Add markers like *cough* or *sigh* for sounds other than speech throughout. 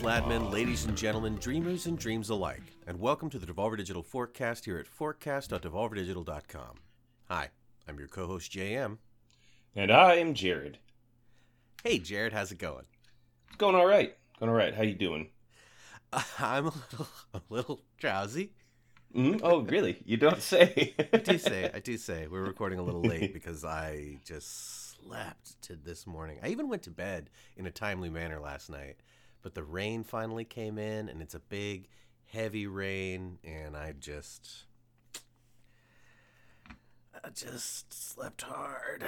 gentle ladies, ladies and gentlemen, dreamers and dreams alike, and welcome to the Devolver Digital Forecast here at forecast.devolverdigital.com. Hi, I'm your co-host JM. And I'm Jared. Hey, Jared, how's it going? It's going all right. Going all right. How you doing? *laughs* I'm a little, a little drowsy. Mm? Oh, really? You don't say. I do *laughs* say. I do say. We're recording a little late *laughs* because I just slept to this morning. I even went to bed in a timely manner last night, but the rain finally came in, and it's a big, heavy rain, and I just, I just slept hard.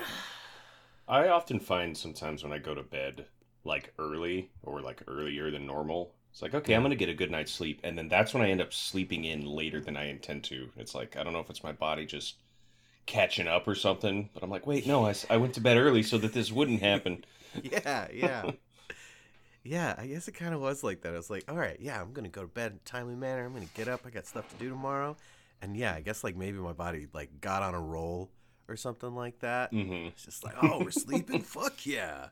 I often find sometimes when I go to bed like early or like earlier than normal, it's like, okay, I'm going to get a good night's sleep. And then that's when I end up sleeping in later than I intend to. It's like, I don't know if it's my body just catching up or something, but I'm like, wait, no, I, I went to bed early so that this wouldn't happen. *laughs* yeah, yeah. Yeah, I guess it kind of was like that. I was like, all right, yeah, I'm going to go to bed in a timely manner. I'm going to get up. I got stuff to do tomorrow. And yeah, I guess like maybe my body like got on a roll or something like that. Mm-hmm. It's just like, oh, we're sleeping? Fuck yeah.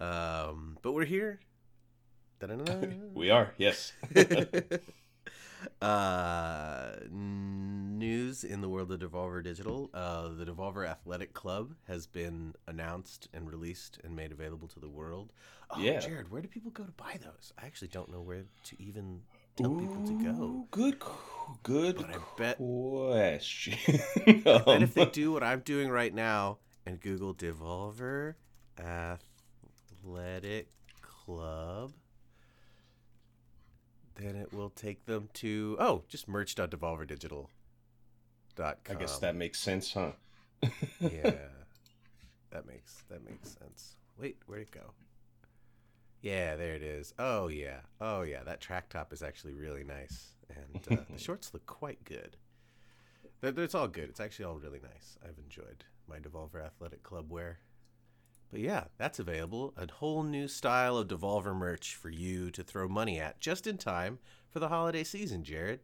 Um, but we're here. *laughs* Da-da-da-da. we are, yes. *laughs* *laughs* uh, news in the world of Devolver Digital. Uh, the Devolver Athletic Club has been announced and released and made available to the world. Oh, Yeah. Jared, where do people go to buy those? I actually don't know where to even tell people to go. Good, good But I bet- question. *laughs* And Um, if they do what I'm doing right now and Google Devolver Athletic Club, then it will take them to oh, just merch.devolverdigital.com. I guess that makes sense, huh? yeah, *laughs* that makes that makes sense. Wait, where'd it go? Yeah, there it is. Oh yeah, oh yeah. That track top is actually really nice, and uh, the *laughs* shorts look quite good. They're, they're- it's all good. It's actually all really nice. I've enjoyed my Devolver Athletic Club wear. But yeah, that's available. A whole new style of Devolver merch for you to throw money at just in time for the holiday season, Jared.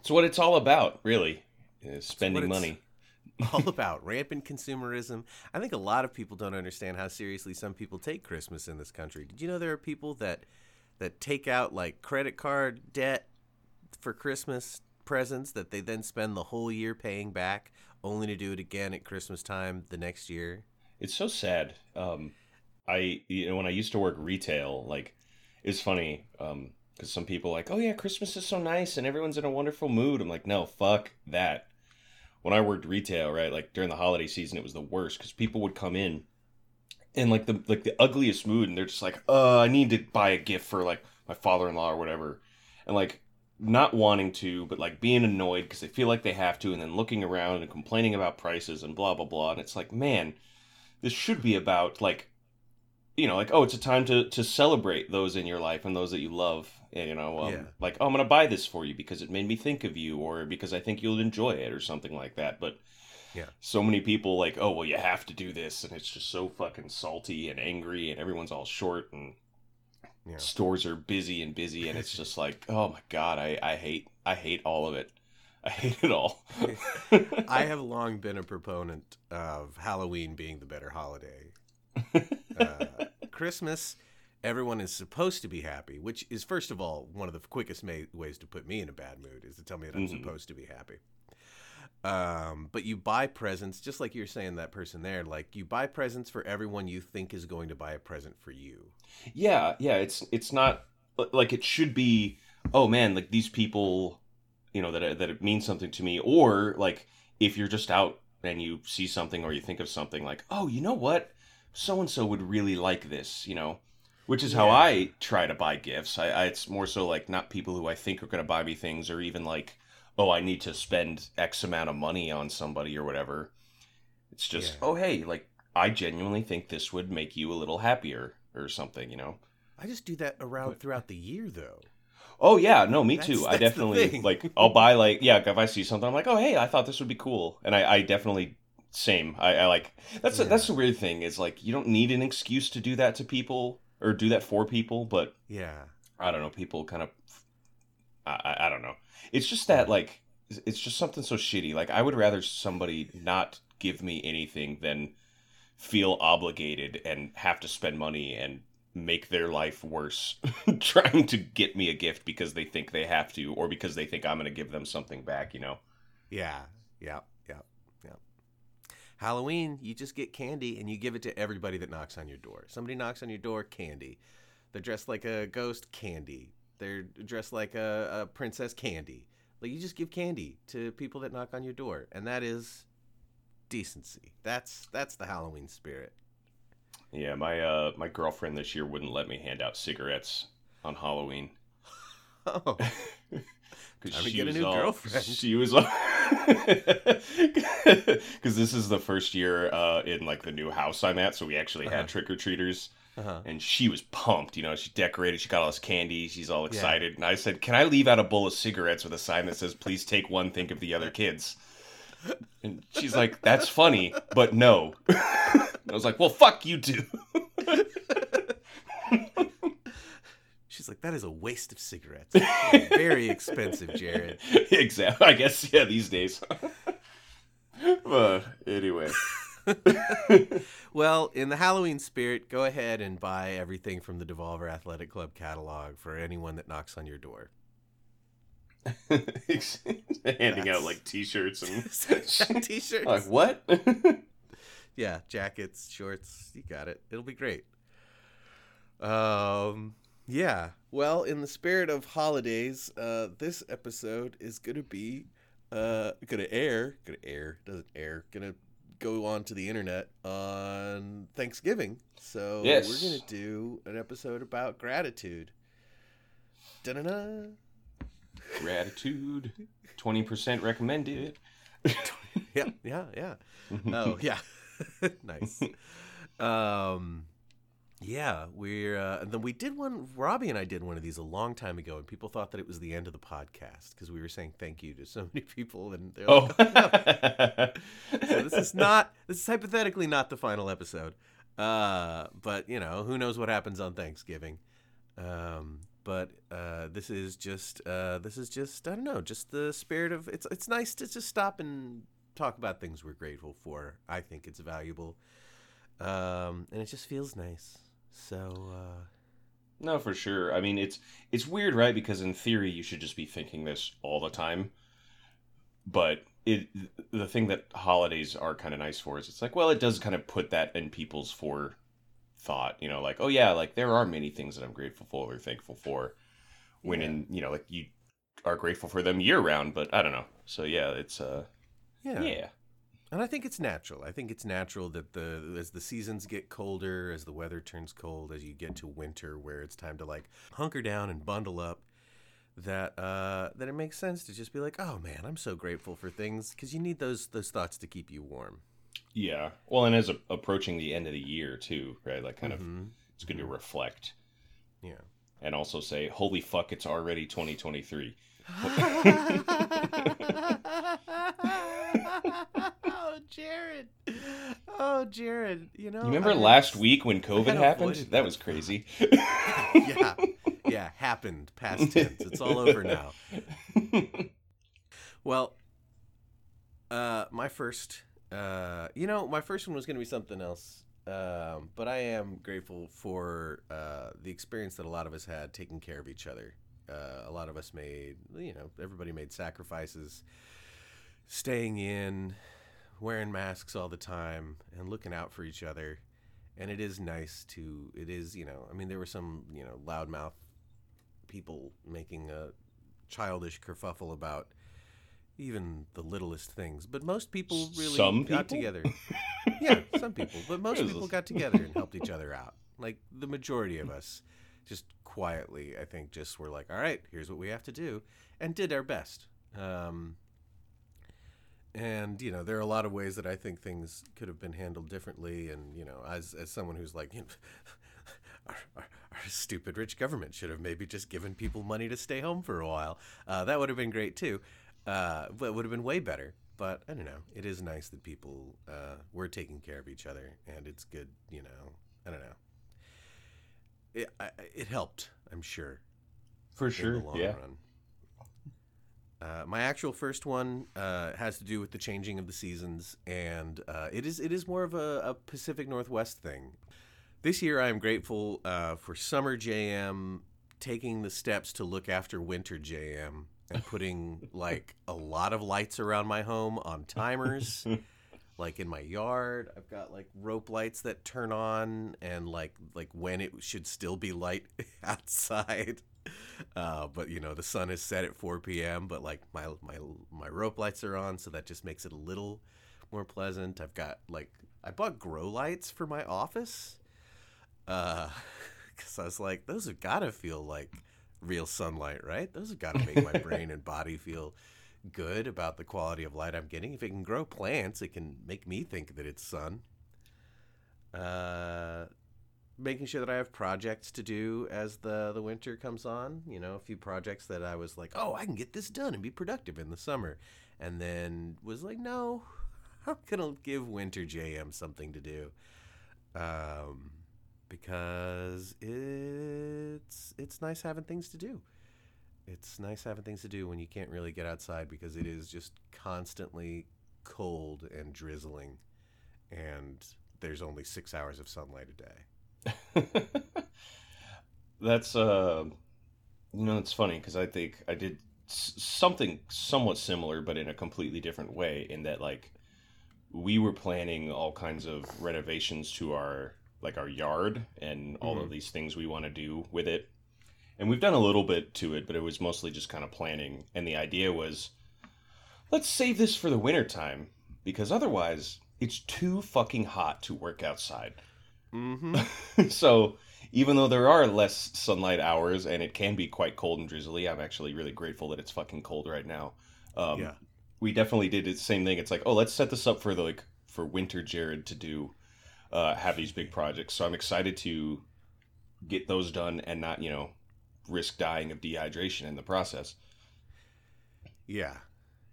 It's what it's all about, really. Is spending money. *laughs* all *laughs* about rampant consumerism. I think a lot of people don't understand how seriously some people take Christmas in this country. Did you know there are people that that take out like credit card debt for Christmas presents that they then spend the whole year paying back only to do it again at Christmas time the next year? It's so sad. Um, I you know when I used to work retail, like it's funny um because some people like, oh yeah, Christmas is so nice and everyone's in a wonderful mood. I'm like, no, fuck that. When I worked retail, right, like during the holiday season, it was the worst because people would come in in like the like the ugliest mood, and they're just like, uh, I need to buy a gift for like my father-in-law or whatever, and like not wanting to, but like being annoyed because they feel like they have to, and then looking around and complaining about prices and blah blah blah, and it's like, man this should be about like you know like oh it's a time to to celebrate those in your life and those that you love and, you know um, Yeah. like oh i'm gonna buy this for you because it made me think of you or because i think you'll enjoy it or something like that but Yeah. so many people like oh well you have to do this and it's just so fucking salty and angry and everyone's all short and Yeah. stores are busy and busy and it's *laughs* just like oh my god i i hate i hate all of it i hate it all *laughs* I have *laughs* long been a proponent of Halloween being the better holiday. *laughs* Uh, Christmas, everyone is supposed to be happy, which is, first of all, one of the quickest ma- ways to put me in a bad mood is to tell me that I'm Mhm. supposed to be happy. Um, but you buy presents, just like you're saying that person there, like you buy presents for everyone you think is going to buy a present for you. Yeah, yeah, it's it's not like it should be. Oh man, like these people, you know that that it means something to me. Or like if you're just out and you see something or you think of something like, oh, you know what, so and so would really like this, you know. Which is how Yeah. I try to buy gifts. I, I it's more so like not people who I think are going to buy me things, or even like, oh, I need to spend X amount of money on somebody or whatever. It's just, Yeah. oh, hey, like I genuinely think this would make you a little happier or something, you know. I just do that around But- throughout the year, though. Oh yeah, no, me That's- too. I that's the definitely like. I'll buy like yeah. If I see something, I'm like, oh hey, I thought this would be cool, and I, I definitely same. I, I like that's Yeah. a, that's the weird thing is like you don't need an excuse to do that to people or do that for people, but Yeah. I don't know. People kind of I, I, I don't know. It's just that like it's just something so shitty. Like I would rather somebody not give me anything than feel obligated and have to spend money and make their life worse *laughs* trying to get me a gift because they think they have to or because they think I'm going to give them something back, you know. Yeah. Yeah. Yeah. Yeah. Halloween, you just get candy and you give it to everybody that knocks on your door. Somebody knocks on your door, candy. They're dressed like a ghost, candy. They're dressed like a, a princess, candy. Like you just give candy to people that knock on your door, and that is decency. That's that's the Halloween spirit. Yeah, my uh my girlfriend this year wouldn't let me hand out cigarettes on Halloween. Oh, *laughs* Because she get a was new all, girlfriend. *laughs* She was because *laughs* this is the first year uh, in like the new house I'm at, so we actually Uh-huh. had trick or treaters, uh-huh. and she was pumped. You know, she decorated, she got all this candy, she's all Yeah. excited, and I said, "Can I leave out a bowl of cigarettes with a sign that says please take one, think of the other kids?" And she's like, "That's funny, but no." I was like, "Well, fuck you too." *laughs* She's like, that is a waste of cigarettes. Very expensive, Jared. *laughs* exactly. I guess yeah. These days. *laughs* but anyway. Well, in the Halloween spirit, go ahead and buy everything from the Devolver Athletic Club catalog for anyone that knocks on your door. handing That's- out like t-shirts and T-shirts. like what Yeah, jackets, shorts. You got it. It'll be great. Um, yeah. Well, in the spirit of holidays, uh, this episode is gonna be uh gonna air. Gonna air doesn't air. Gonna go on to the internet on Thanksgiving. So Yes. we're gonna do an episode about gratitude. Da-na-na. gratitude 20% recommended *laughs* Yeah, yeah, yeah. *laughs* Oh yeah, *laughs* nice. Um, yeah, we're uh, and then we did one. Robbie and I did one of these a long time ago, and people thought that it was the end of the podcast because we were saying thank you to so *laughs* many people, and they're oh like, "Oh, no." *laughs* so this is not. This is hypothetically not the final episode. Uh, but you know, who knows what happens on Thanksgiving. Um, but uh, this is just uh, this is just I don't know, just the spirit of it's. It's nice to just stop and talk about things we're grateful for. I think it's valuable, um, and it just feels nice. So uh, no for sure i mean it's it's weird right because in theory you should just be thinking this all the time but it the thing that holidays are kind of nice for is it's like well it does kind of put that in people's for thought you know like oh yeah like there are many things that i'm grateful for or thankful for when Yeah. in you know like you are grateful for them year round but i don't know so yeah it's uh yeah. yeah And I think it's natural. I think it's natural that the as the seasons get colder, as the weather turns cold, as you get to winter where it's time to like hunker down and bundle up, that uh that it makes sense to just be like, "Oh man, I'm so grateful for things" cuz you need those those thoughts to keep you warm. Yeah. Well, and as a, approaching the end of the year too, right? Like, kind of, Mhm. it's good to reflect Yeah. and also say, "Holy fuck, it's already 2023." Oh, Jared. Oh, Jared. You know, you remember I last week when COVID happened? That that. was crazy. yeah. Yeah, happened. Past tense. It's all over now. Well, uh, my first, uh, you know, my first one was going to be something else. Um, but I am grateful for uh, the experience that a lot of us had taking care of each other. Uh, a lot of us made, you know, everybody made sacrifices, staying in, wearing masks all the time, and looking out for each other. And it is nice to, it is, you know, I mean, there were some, you know, loudmouth people making a childish kerfuffle about even the littlest things. But most people really Some got people? together. *laughs* yeah, some people. But most people got together and helped each other out. Like the majority of us, just quietly, I think, just were like, all right, here's what we have to do, and did our best. Um, and you know, there are a lot of ways that I think things could have been handled differently. And you know, as as someone who's like, you know, *laughs* our, our, our stupid rich government should have maybe just given people money to stay home for a while. Uh, that would have been great too. Uh, but would have been way better. But I don't know. It is nice that people uh, were taking care of each other, and it's good. You know, I don't know. It I, it helped. I'm sure For in sure. the long Yeah. run. Uh, my actual first one uh, has to do with the changing of the seasons, and uh, it is it is more of a, a Pacific Northwest thing. this year I am grateful uh, for summer JM taking the steps to look after winter JM and putting like a lot of lights around my home on timers. *laughs* like in my yard, I've got like rope lights that turn on and like like when it should still be light *laughs* outside. Uh, but you know the sun is set at 4 p.m. But like my my my rope lights are on, so that just makes it a little more pleasant. I've got like I bought grow lights for my office, uh, *laughs* because I was like, those have got to feel like real sunlight, right? Those have got to make my *laughs* brain and body feel good about the quality of light I'm getting. If it can grow plants, it can make me think that it's sun. Uh, making sure that I have projects to do as the the winter comes on. You know, a few projects that I was like, oh, I can get this done and be productive in the summer, and then was like, no, *laughs* I'm gonna give winter JM something to do, um, because it's it's nice having things to do. It's nice having things to do when you can't really get outside because it is just constantly cold and drizzling, and there's only six hours of sunlight a day. *laughs* That's uh, you know, it's funny because I think I did s- something somewhat similar, but in a completely different way. In that, like, we were planning all kinds of renovations to our like our yard and all Mhm. of these things we want to do with it. And we've done a little bit to it, but it was mostly just kind of planning. And the idea was let's save this for the winter time because otherwise it's too fucking hot to work outside. Mm-hmm. *laughs* so even though there are less sunlight hours and it can be quite cold and drizzly, I'm actually really grateful that it's fucking cold right now. Um, yeah. we definitely did the same thing. It's like, oh, let's set this up for the like for winter Jared to do uh, have these big projects. So I'm excited to get those done and not you know risk dying of dehydration in the process. Yeah.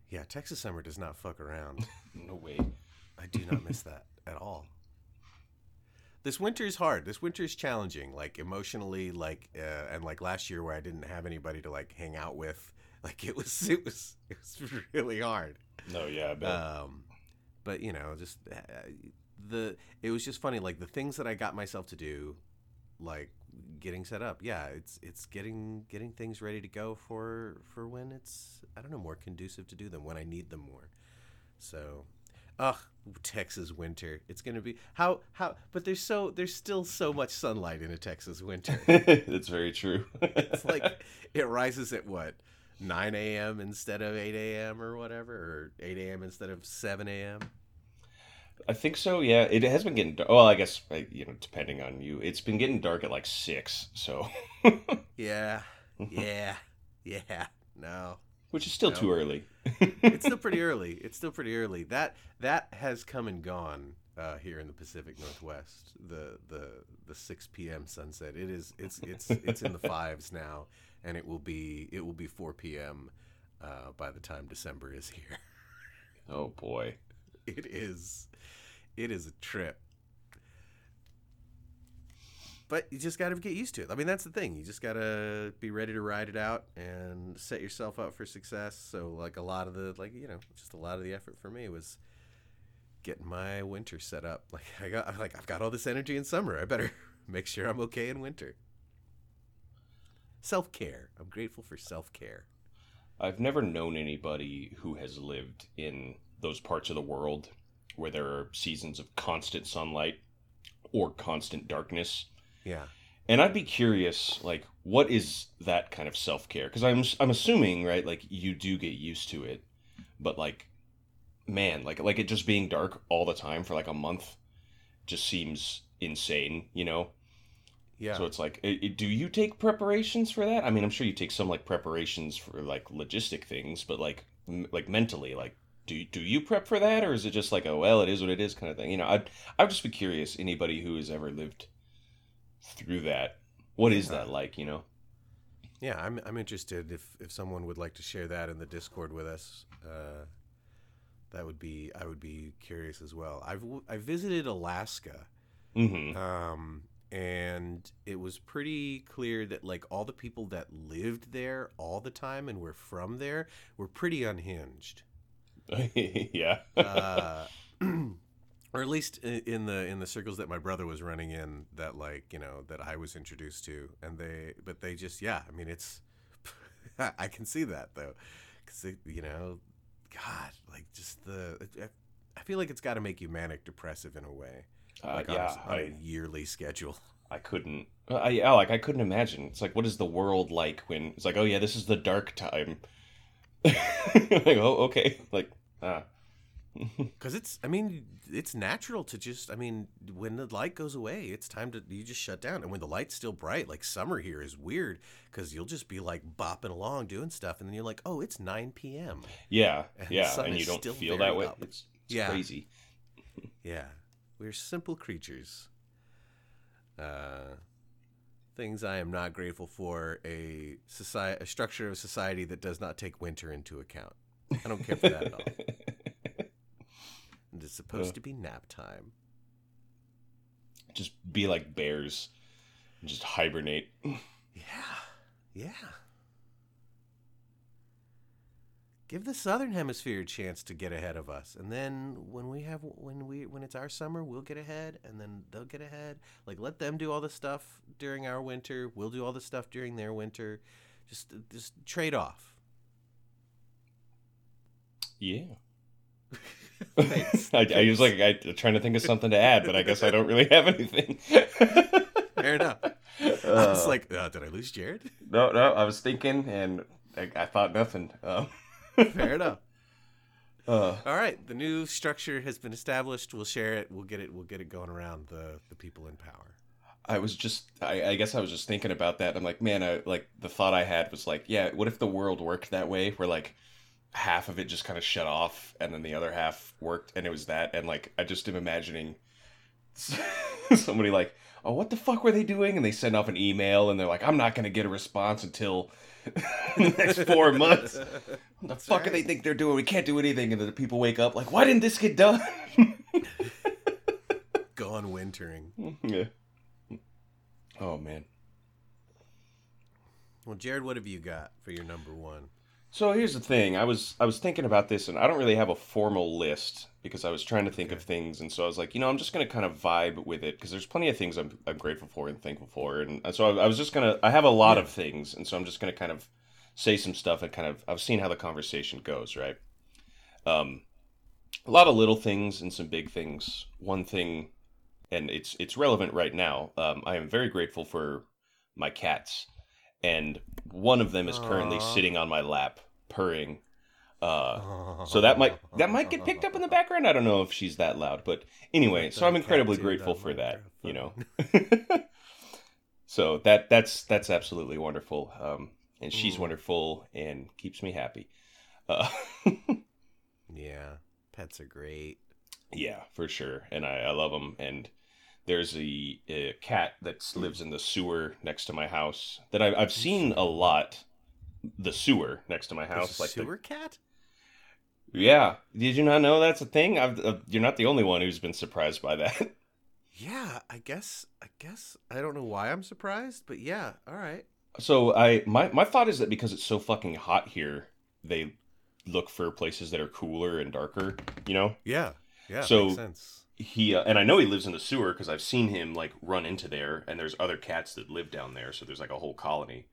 Yeah. Texas summer does not fuck around. *laughs* No way. I do not miss that *laughs* at all. This winter is hard. This winter is challenging, like emotionally, like uh, and like last year where I didn't have anybody to like hang out with. *laughs* Like it was, it was, it was really hard. No, yeah, I bet. Um, but you know, just uh, the it was just funny. Like the things that I got myself to do, like getting set up. Yeah, it's it's getting getting things ready to go for for when it's I don't know more conducive to do them when I need them more. So, ugh, Texas winter. It's gonna be how how. But there's so there's still so much sunlight in a Texas winter. *laughs* That's very true. it's like *laughs* it rises at what 9 a.m. instead of 8 a.m. or whatever, or 8 a.m. instead of 7 a.m. I think so. Yeah, it has been getting. dark. Well, I guess you know, depending on you, it's been getting dark at like six. So, *laughs* Yeah, yeah, yeah. No, which is still No. too early. *laughs* it's still pretty early. It's still pretty early. That that has come and gone uh, here in the Pacific Northwest. The the the 6 p.m. sunset. It is. It's it's it's in the *laughs* fives now, and it will be it will be 4 p.m. Uh, by the time December is here. oh boy. *laughs* It is. It is a trip. But you just got to get used to it. I mean, that's the thing. You just got to be ready to ride it out and set yourself up for success. So, like a lot of the, like you know, just a lot of the effort for me was getting my winter set up. *laughs* Like I got, I'm like I've got all this energy in summer. I better *laughs* make sure I'm okay in winter. Self care. I'm grateful for self care. I've never known anybody who has lived in those parts of the world where there are seasons of constant sunlight or constant darkness. Yeah. And I'd be curious, like, what is that kind of self care? Because I'm I'm assuming, right, like you do get used to it, but like, man, like like it just being dark all the time for like a month, just seems insane, you know. Yeah. So it's like, i i- do you take preparations for that? I mean, I'm sure you take some like preparations for like logistic things, but like m- like mentally, like do do you prep for that, or is it just like, oh well, it is what it is kind of thing? You know, I'd I'd just be curious. Anybody who has ever lived through that, what is that like? You know? Yeah, I'm I'm interested if if someone would like to share that in the Discord with us. Uh, that would be I would be curious as well. I've I visited Alaska, Mm-hmm. um, and it was pretty clear that like all the people that lived there all the time and were from there were pretty unhinged. *laughs* yeah. Uh, *clears throat* or at least in the in the circles that my brother was running in that like you know that I was introduced to and they but they just yeah I mean it's *laughs* I can see that though cuz you know god like just the I feel like it's got to make you manic depressive in a way Uh, like yeah, on, a, on a I, yearly schedule *laughs* I couldn't. I yeah, like I couldn't imagine. It's like, what is the world like when it's like, oh yeah, this is the dark time. *laughs* like, oh okay, *laughs* like ah, *laughs* Because it's, I mean, it's natural to just, I mean, when the light goes away, it's time to, you just shut down. And when the light's still bright, like summer here is weird because you'll just be like bopping along doing stuff. And then you're like, oh, it's 9 p.m. yeah, And yeah, and you don't still feel that way. up. It's, it's Yeah. crazy. Yeah. We're simple creatures. Uh, things I am not grateful for a society, a structure of society that does not take winter into account. I don't care for that at all. *laughs* And it's supposed Uh. to be nap time. Just be like bears, and just hibernate. Yeah. Yeah. Give the southern hemisphere a chance to get ahead of us. And then when we have when we when it's our summer, we'll get ahead and then they'll get ahead. Like let them do all the stuff during our winter, we'll do all the stuff during their winter. Just just trade off. Yeah. Thanks. *laughs* *laughs* I, I was like I, trying to think of something to add, but I guess I don't really have anything. *laughs* Fair enough. I was like, uh, did I lose Jared? no, no. I was thinking, and I, I thought nothing. Um, Fair enough. *laughs* uh, All right, the new structure has been established. We'll share it. We'll get it. We'll get it going around the the people in power. I was just, I, I guess I was just thinking about that. I'm like, man, I like the thought I had was like, yeah, what if the world worked that way, where like half of it just kind of shut off, and then the other half worked, and it was that, and like I just am imagining *laughs* somebody like, oh, what the fuck were they doing? And they send off an email, and they're like, I'm not gonna get a response until *laughs* the next four *laughs* months. What the fuck do they think they're doing? We can't do anything, and the people wake up like, why didn't this get done? *laughs* Gone wintering. yeah. Oh man. Well, Jared, what have you got for your number one? So here's the thing. I was I was thinking about this, and I don't really have a formal list because I was trying to think of things, and so I was like, you know, I'm just gonna kind of vibe with it because there's plenty of things I'm I'm grateful for and thankful for, and so I, I was just gonna I have a lot Yeah. of things, and so I'm just gonna kind of say some stuff and kind of I've seen how the conversation goes, right? Um, a lot of little things and some big things. One thing, and it's it's relevant right now. Um, I am very grateful for my cats, and one of them is currently sitting on my lap purring. Uh, *laughs* so that might that might get picked up in the background. I don't know if she's that loud, but anyway, so I'm incredibly grateful for that. You know, *laughs* so that that's that's absolutely wonderful. Um, and she's Mm. wonderful and keeps me happy. Uh, *laughs* yeah, pets are great. yeah, for sure, and I, I love them. And there's a, a cat that lives in the sewer next to my house that I've, I've seen a lot. The sewer next to my house, like the sewer cat. Yeah. Did you not know that's a thing? I've, uh, you're not the only one who's been surprised by that. *laughs* Yeah, I guess. I guess I don't know why I'm surprised, but yeah. All right. so I my my thought is that because it's so fucking hot here, they look for places that are cooler and darker. You know. Yeah. Yeah. So- makes sense. He uh, and I know he lives in the sewer because I've seen him like run into there, and there's other cats that live down there, so there's like a whole colony.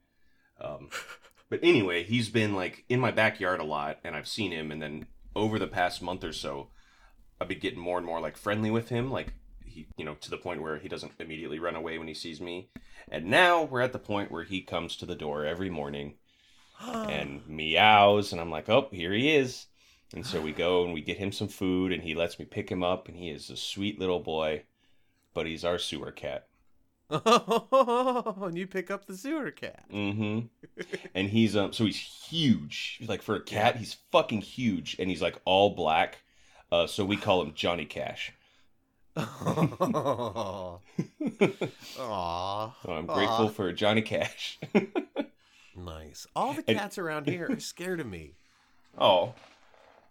Um, *laughs* but anyway, he's been like in my backyard a lot, and I've seen him, and then over the past month or so, I've been getting more and more like friendly with him, like he, you know, to the point where he doesn't immediately run away when he sees me. And now we're at the point where he comes to the door every morning *gasps* and meows, and I'm like, oh, here he is. And so we go and we get him some food, and he lets me pick him up, and he is a sweet little boy, but he's our sewer cat. Oh, *laughs* and you pick up the sewer cat. Mm-hmm. *laughs* and he's um, so he's huge. Like for a cat, he's fucking huge, and he's like all black. Uh, so we call him Johnny Cash. Aw. *laughs* Aw. So I'm grateful Aw. for Johnny Cash. Nice. All the And- cats around here are scared of me. oh,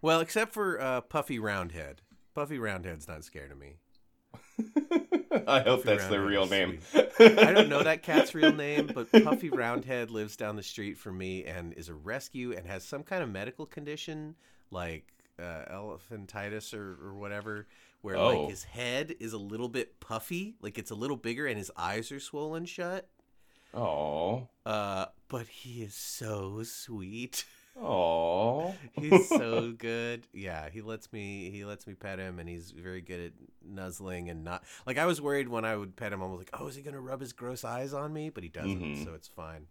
Well, except for uh, Puffy Roundhead. Puffy Roundhead's not scared of me. *laughs* I hope Puffy that's their real name. I don't know that cat's real name, but *laughs* Puffy Roundhead lives down the street from me and is a rescue and has some kind of medical condition like uh, elephantitis or, or whatever, where Oh. like his head is a little bit puffy, like it's a little bigger, and his eyes are swollen shut. Oh. Uh, but he is so sweet. *laughs* Oh. *laughs* He's so good. Yeah, he lets me he lets me pet him and he's very good at nuzzling and not like I was worried when I would pet him I was like, "Oh, is he going to rub his gross eyes on me?" But he doesn't, Mhm. so it's fine.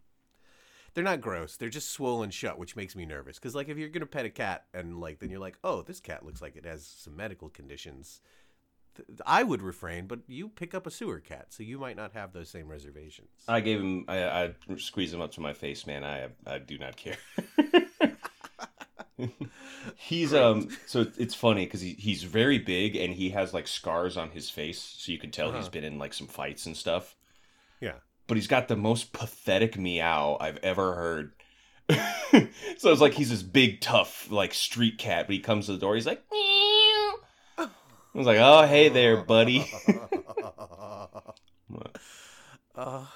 They're not gross. They're just swollen shut, which makes me nervous cuz like if you're going to pet a cat and like then you're like, "Oh, this cat looks like it has some medical conditions." Th- I would refrain, but you pick up a sewer cat, so you might not have those same reservations. I gave him. I, I squeezed him up to my face, man. I I do not care. *laughs* he's um. So it's funny because he, he's very big and he has like scars on his face, so you can tell he's Uh-huh. been in like some fights and stuff. Yeah. But he's got the most pathetic meow I've ever heard. *laughs* so it's like he's this big tough like street cat, but he comes to the door. He's like. Meow. I was like, oh hey there, buddy. *laughs* uh,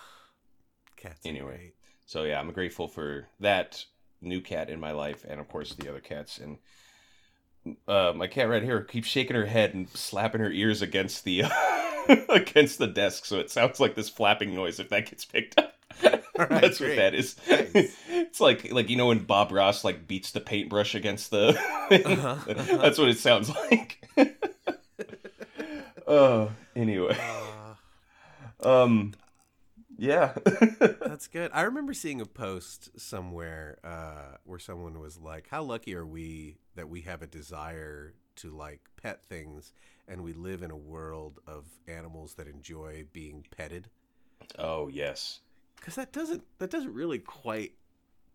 cats. Anyway. great. So yeah, I'm grateful for that new cat in my life, and of course the other cats. And uh, my cat right here keeps shaking her head and slapping her ears against the *laughs* against the desk, so it sounds like this flapping noise. If that gets picked up, *laughs* right, that's great. what that is. Nice. it's like like you know when Bob Ross like beats the paintbrush against the. Uh-huh, uh-huh. That's what it sounds like. Oh, anyway, Uh, *laughs* um, yeah. *laughs* that's good. I remember seeing a post somewhere uh, where someone was like, "How lucky are we that we have a desire to like pet things, and we live in a world of animals that enjoy being petted." oh yes. Because that doesn't that doesn't really quite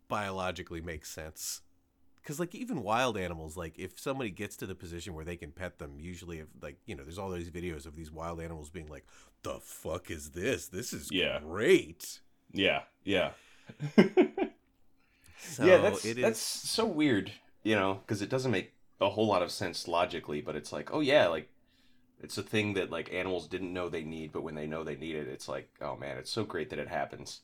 biologically make sense. Because like even wild animals, like if somebody gets to the position where they can pet them, usually if like you know, there's all these videos of these wild animals being like, "The fuck is this? This is Yeah. great." Yeah, yeah. *laughs* So yeah, that's it is. that's so weird, you know, because it doesn't make a whole lot of sense logically. But it's like, oh yeah, like it's a thing that like animals didn't know they need, but when they know they need it, it's like, oh man, it's so great that it happens.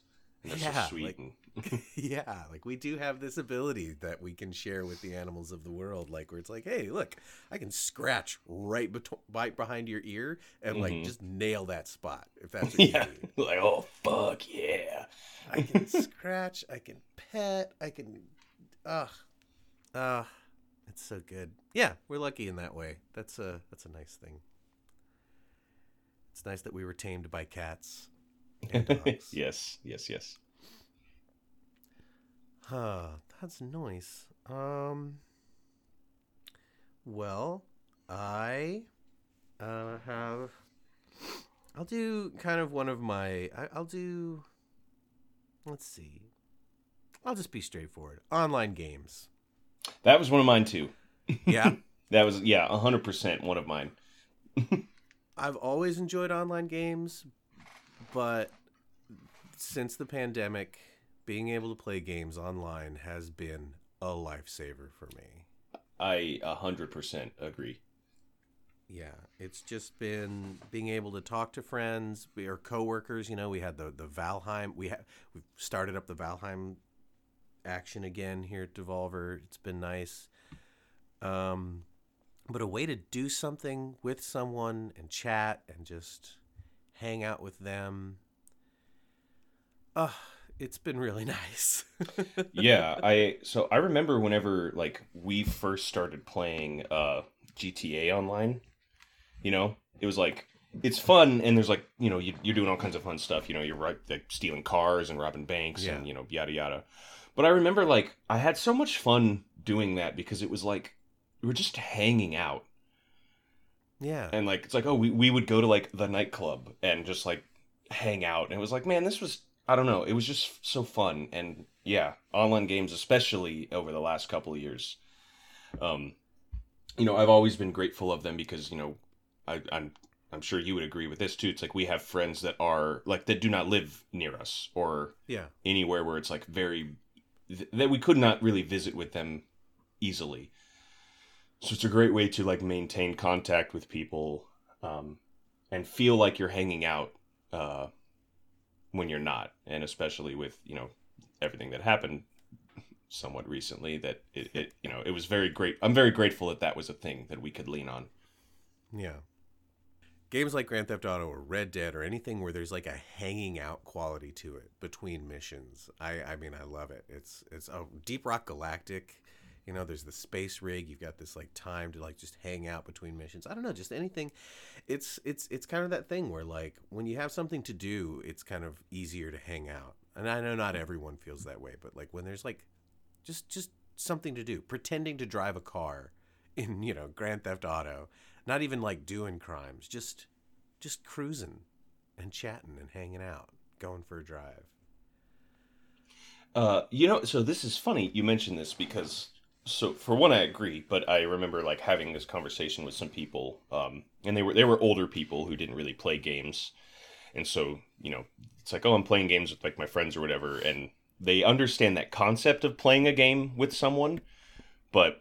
They're Yeah, like- *laughs* *laughs* yeah, like we do have this ability that we can share with the animals of the world. Like where it's like, hey, look, I can scratch right, beto- right behind your ear and like Mhm. just nail that spot if that's what *laughs* yeah, you need. like oh fuck yeah. I can scratch, I can pet, I can ugh. Uh it's so good. Yeah, we're lucky in that way. That's a that's a nice thing. It's nice that we were tamed by cats. *laughs* yes, yes, yes. Huh, that's nice. Um well, I uh have I'll do kind of one of my I, I'll do let's see. I'll just be straightforward. Online games. That was one of mine too. *laughs* Yeah. That was yeah, hundred percent one of mine. *laughs* I've always enjoyed online games, but since the pandemic, being able to play games online has been a lifesaver for me. I hundred percent agree. Yeah, it's just been being able to talk to friends we- or coworkers. You know, we had the the Valheim. We have we've started up the Valheim action again here at Devolver. It's been nice. Um, but a way to do something with someone and chat and just hang out with them. Uh, it's been really *laughs* nice. yeah, I so I remember whenever like we first started playing uh GTA online, you know, it was like it's fun and there's like you know you, you're doing all kinds of fun stuff. You know, you're right like stealing cars and robbing banks Yeah. and you know yada yada. But I remember like I had so much fun doing that because it was like we were just hanging out yeah. and like it's like oh we, we would go to like the nightclub and just like hang out and it was like man this was i don't know it was just so fun and yeah online games especially over the last couple of years um you know i've always been grateful of them because you know I, i'm i'm sure you would agree with this too it's like we have friends that are like that do not live near us or Yeah. anywhere where it's like very th- that we could not really visit with them easily so it's a great way to like maintain contact with people um, and feel like you're hanging out uh, when you're not and especially with you know everything that happened somewhat recently that it, it you know it was very great i'm very grateful that that was a thing that we could lean on Yeah. Games like Grand Theft Auto or Red Dead or anything where there's like a hanging out quality to it between missions. I I mean I love it. It's it's a Deep Rock Galactic. You know, there's the space rig. You've got this like time to like just hang out between missions. I don't know, just anything. It's it's it's kind of that thing where like when you have something to do, it's kind of easier to hang out. And I know not everyone feels that way, but like when there's like just just something to do, pretending to drive a car *laughs* in, you know, Grand Theft Auto not even like doing crimes, just just cruising and chatting and hanging out, going for a drive. Uh, you know, so this is funny you mentioned this because so for one I agree, but I remember like having this conversation with some people, um, and they were they were older people who didn't really play games, and so you know it's like oh I'm playing games with like my friends or whatever, and they understand that concept of playing a game with someone, but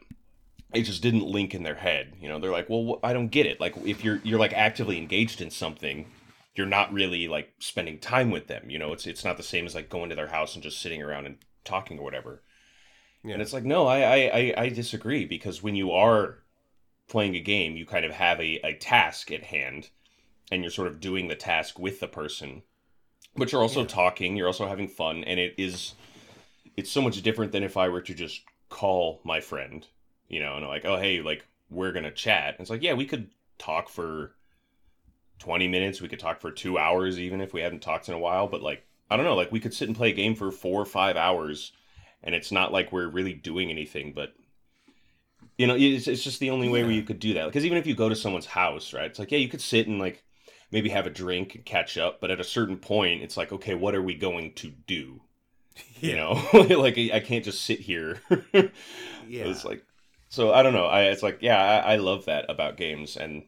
it just didn't link in their head. You know, they're like, well, I don't get it. Like if you're you're like actively engaged in something, you're not really like spending time with them. You know, it's it's not the same as like going to their house and just sitting around and talking or whatever. Yeah. And it's like, no, I, I I disagree because when you are playing a game, you kind of have a, a task at hand, and you're sort of doing the task with the person, but you're also yeah. talking, you're also having fun, and it is it's so much different than if I were to just call my friend you know, and like, oh hey, like we're gonna chat. And it's like, yeah, we could talk for twenty minutes. We could talk for two hours, even if we hadn't talked in a while. But like, I don't know, like we could sit and play a game for four or five hours, and it's not like we're really doing anything. But you know, it's, it's just the only way yeah. where you could do that. Because even if you go to someone's house, right? It's like, yeah, you could sit and like maybe have a drink and catch up. But at a certain point, it's like, okay, what are we going to do? You know, *laughs* like I can't just sit here. *laughs* yeah, it's like so I don't know. I it's like yeah, I, I love that about games and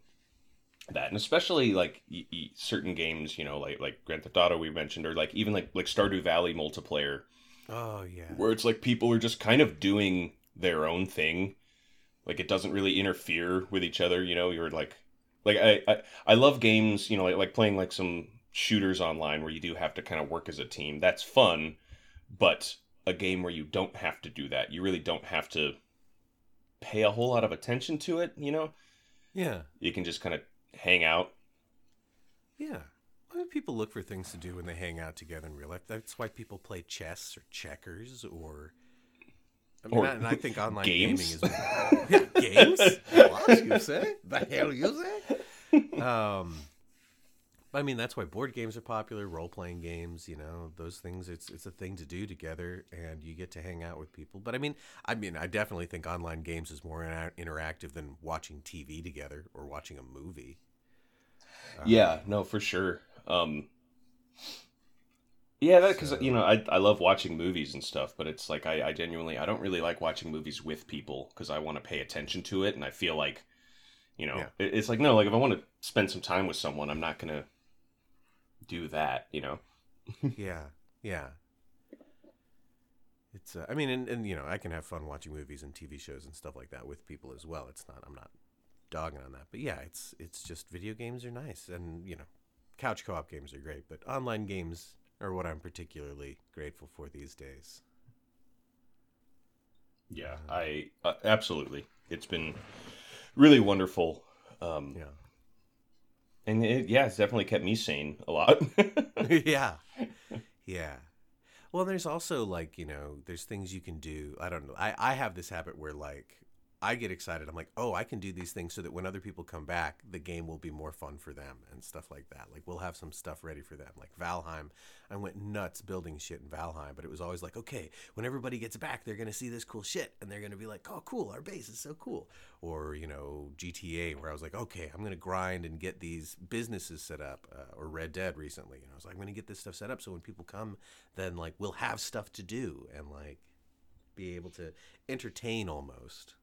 that, and especially like y- y- certain games, you know, like like Grand Theft Auto we mentioned, or like even like like Stardew Valley multiplayer. Oh yeah, where it's like people are just kind of doing their own thing, like it doesn't really interfere with each other. You know, you're like like I I, I love games, you know, like like playing like some shooters online where you do have to kind of work as a team. That's fun, but a game where you don't have to do that. You really don't have to pay a whole lot of attention to it, you know? Yeah. You can just kind of hang out. Yeah. Why do people look for things to do when they hang out together in real life? That's why people play chess or checkers or. I mean, or and I think online games? gaming is. *laughs* yeah, games? what you say? The hell you say? Um, I mean, that's why board games are popular, role playing games, you know, those things. It's it's a thing to do together, and you get to hang out with people. But I mean, I mean, I definitely think online games is more inter- interactive than watching TV together or watching a movie. yeah, um, no, for sure. Um, yeah, because so, you know, I I love watching movies and stuff, but it's like I, I genuinely I don't really like watching movies with people because I want to pay attention to it, and I feel like, you know, yeah. it's like no, like if I want to spend some time with someone, I'm not gonna do that, you know. *laughs* yeah, yeah. It's uh, I mean, and, and you know, I can have fun watching movies and TV shows and stuff like that with people as well. It's not I'm not dogging on that, but yeah, it's it's just video games are nice, and you know, couch co-op games are great, but online games are what I'm particularly grateful for these days. Yeah, I uh, absolutely. It's been really wonderful. Um, yeah and it, yeah, it's definitely kept me sane a lot. *laughs* *laughs* yeah, yeah. Well, there's also like you know, there's things you can do. I don't know. I I have this habit where like I get excited. I'm like, oh, I can do these things so that when other people come back, the game will be more fun for them and stuff like that. Like we'll have some stuff ready for them. Like Valheim, I went nuts building shit in Valheim, but it was always like, okay, when everybody gets back, they're gonna see this cool shit and they're gonna be like, oh, cool, our base is so cool. Or you know, GTA, where I was like, okay, I'm gonna grind and get these businesses set up. Uh, or Red Dead recently, and I was like, I'm gonna get this stuff set up so when people come, then like we'll have stuff to do and like be able to entertain almost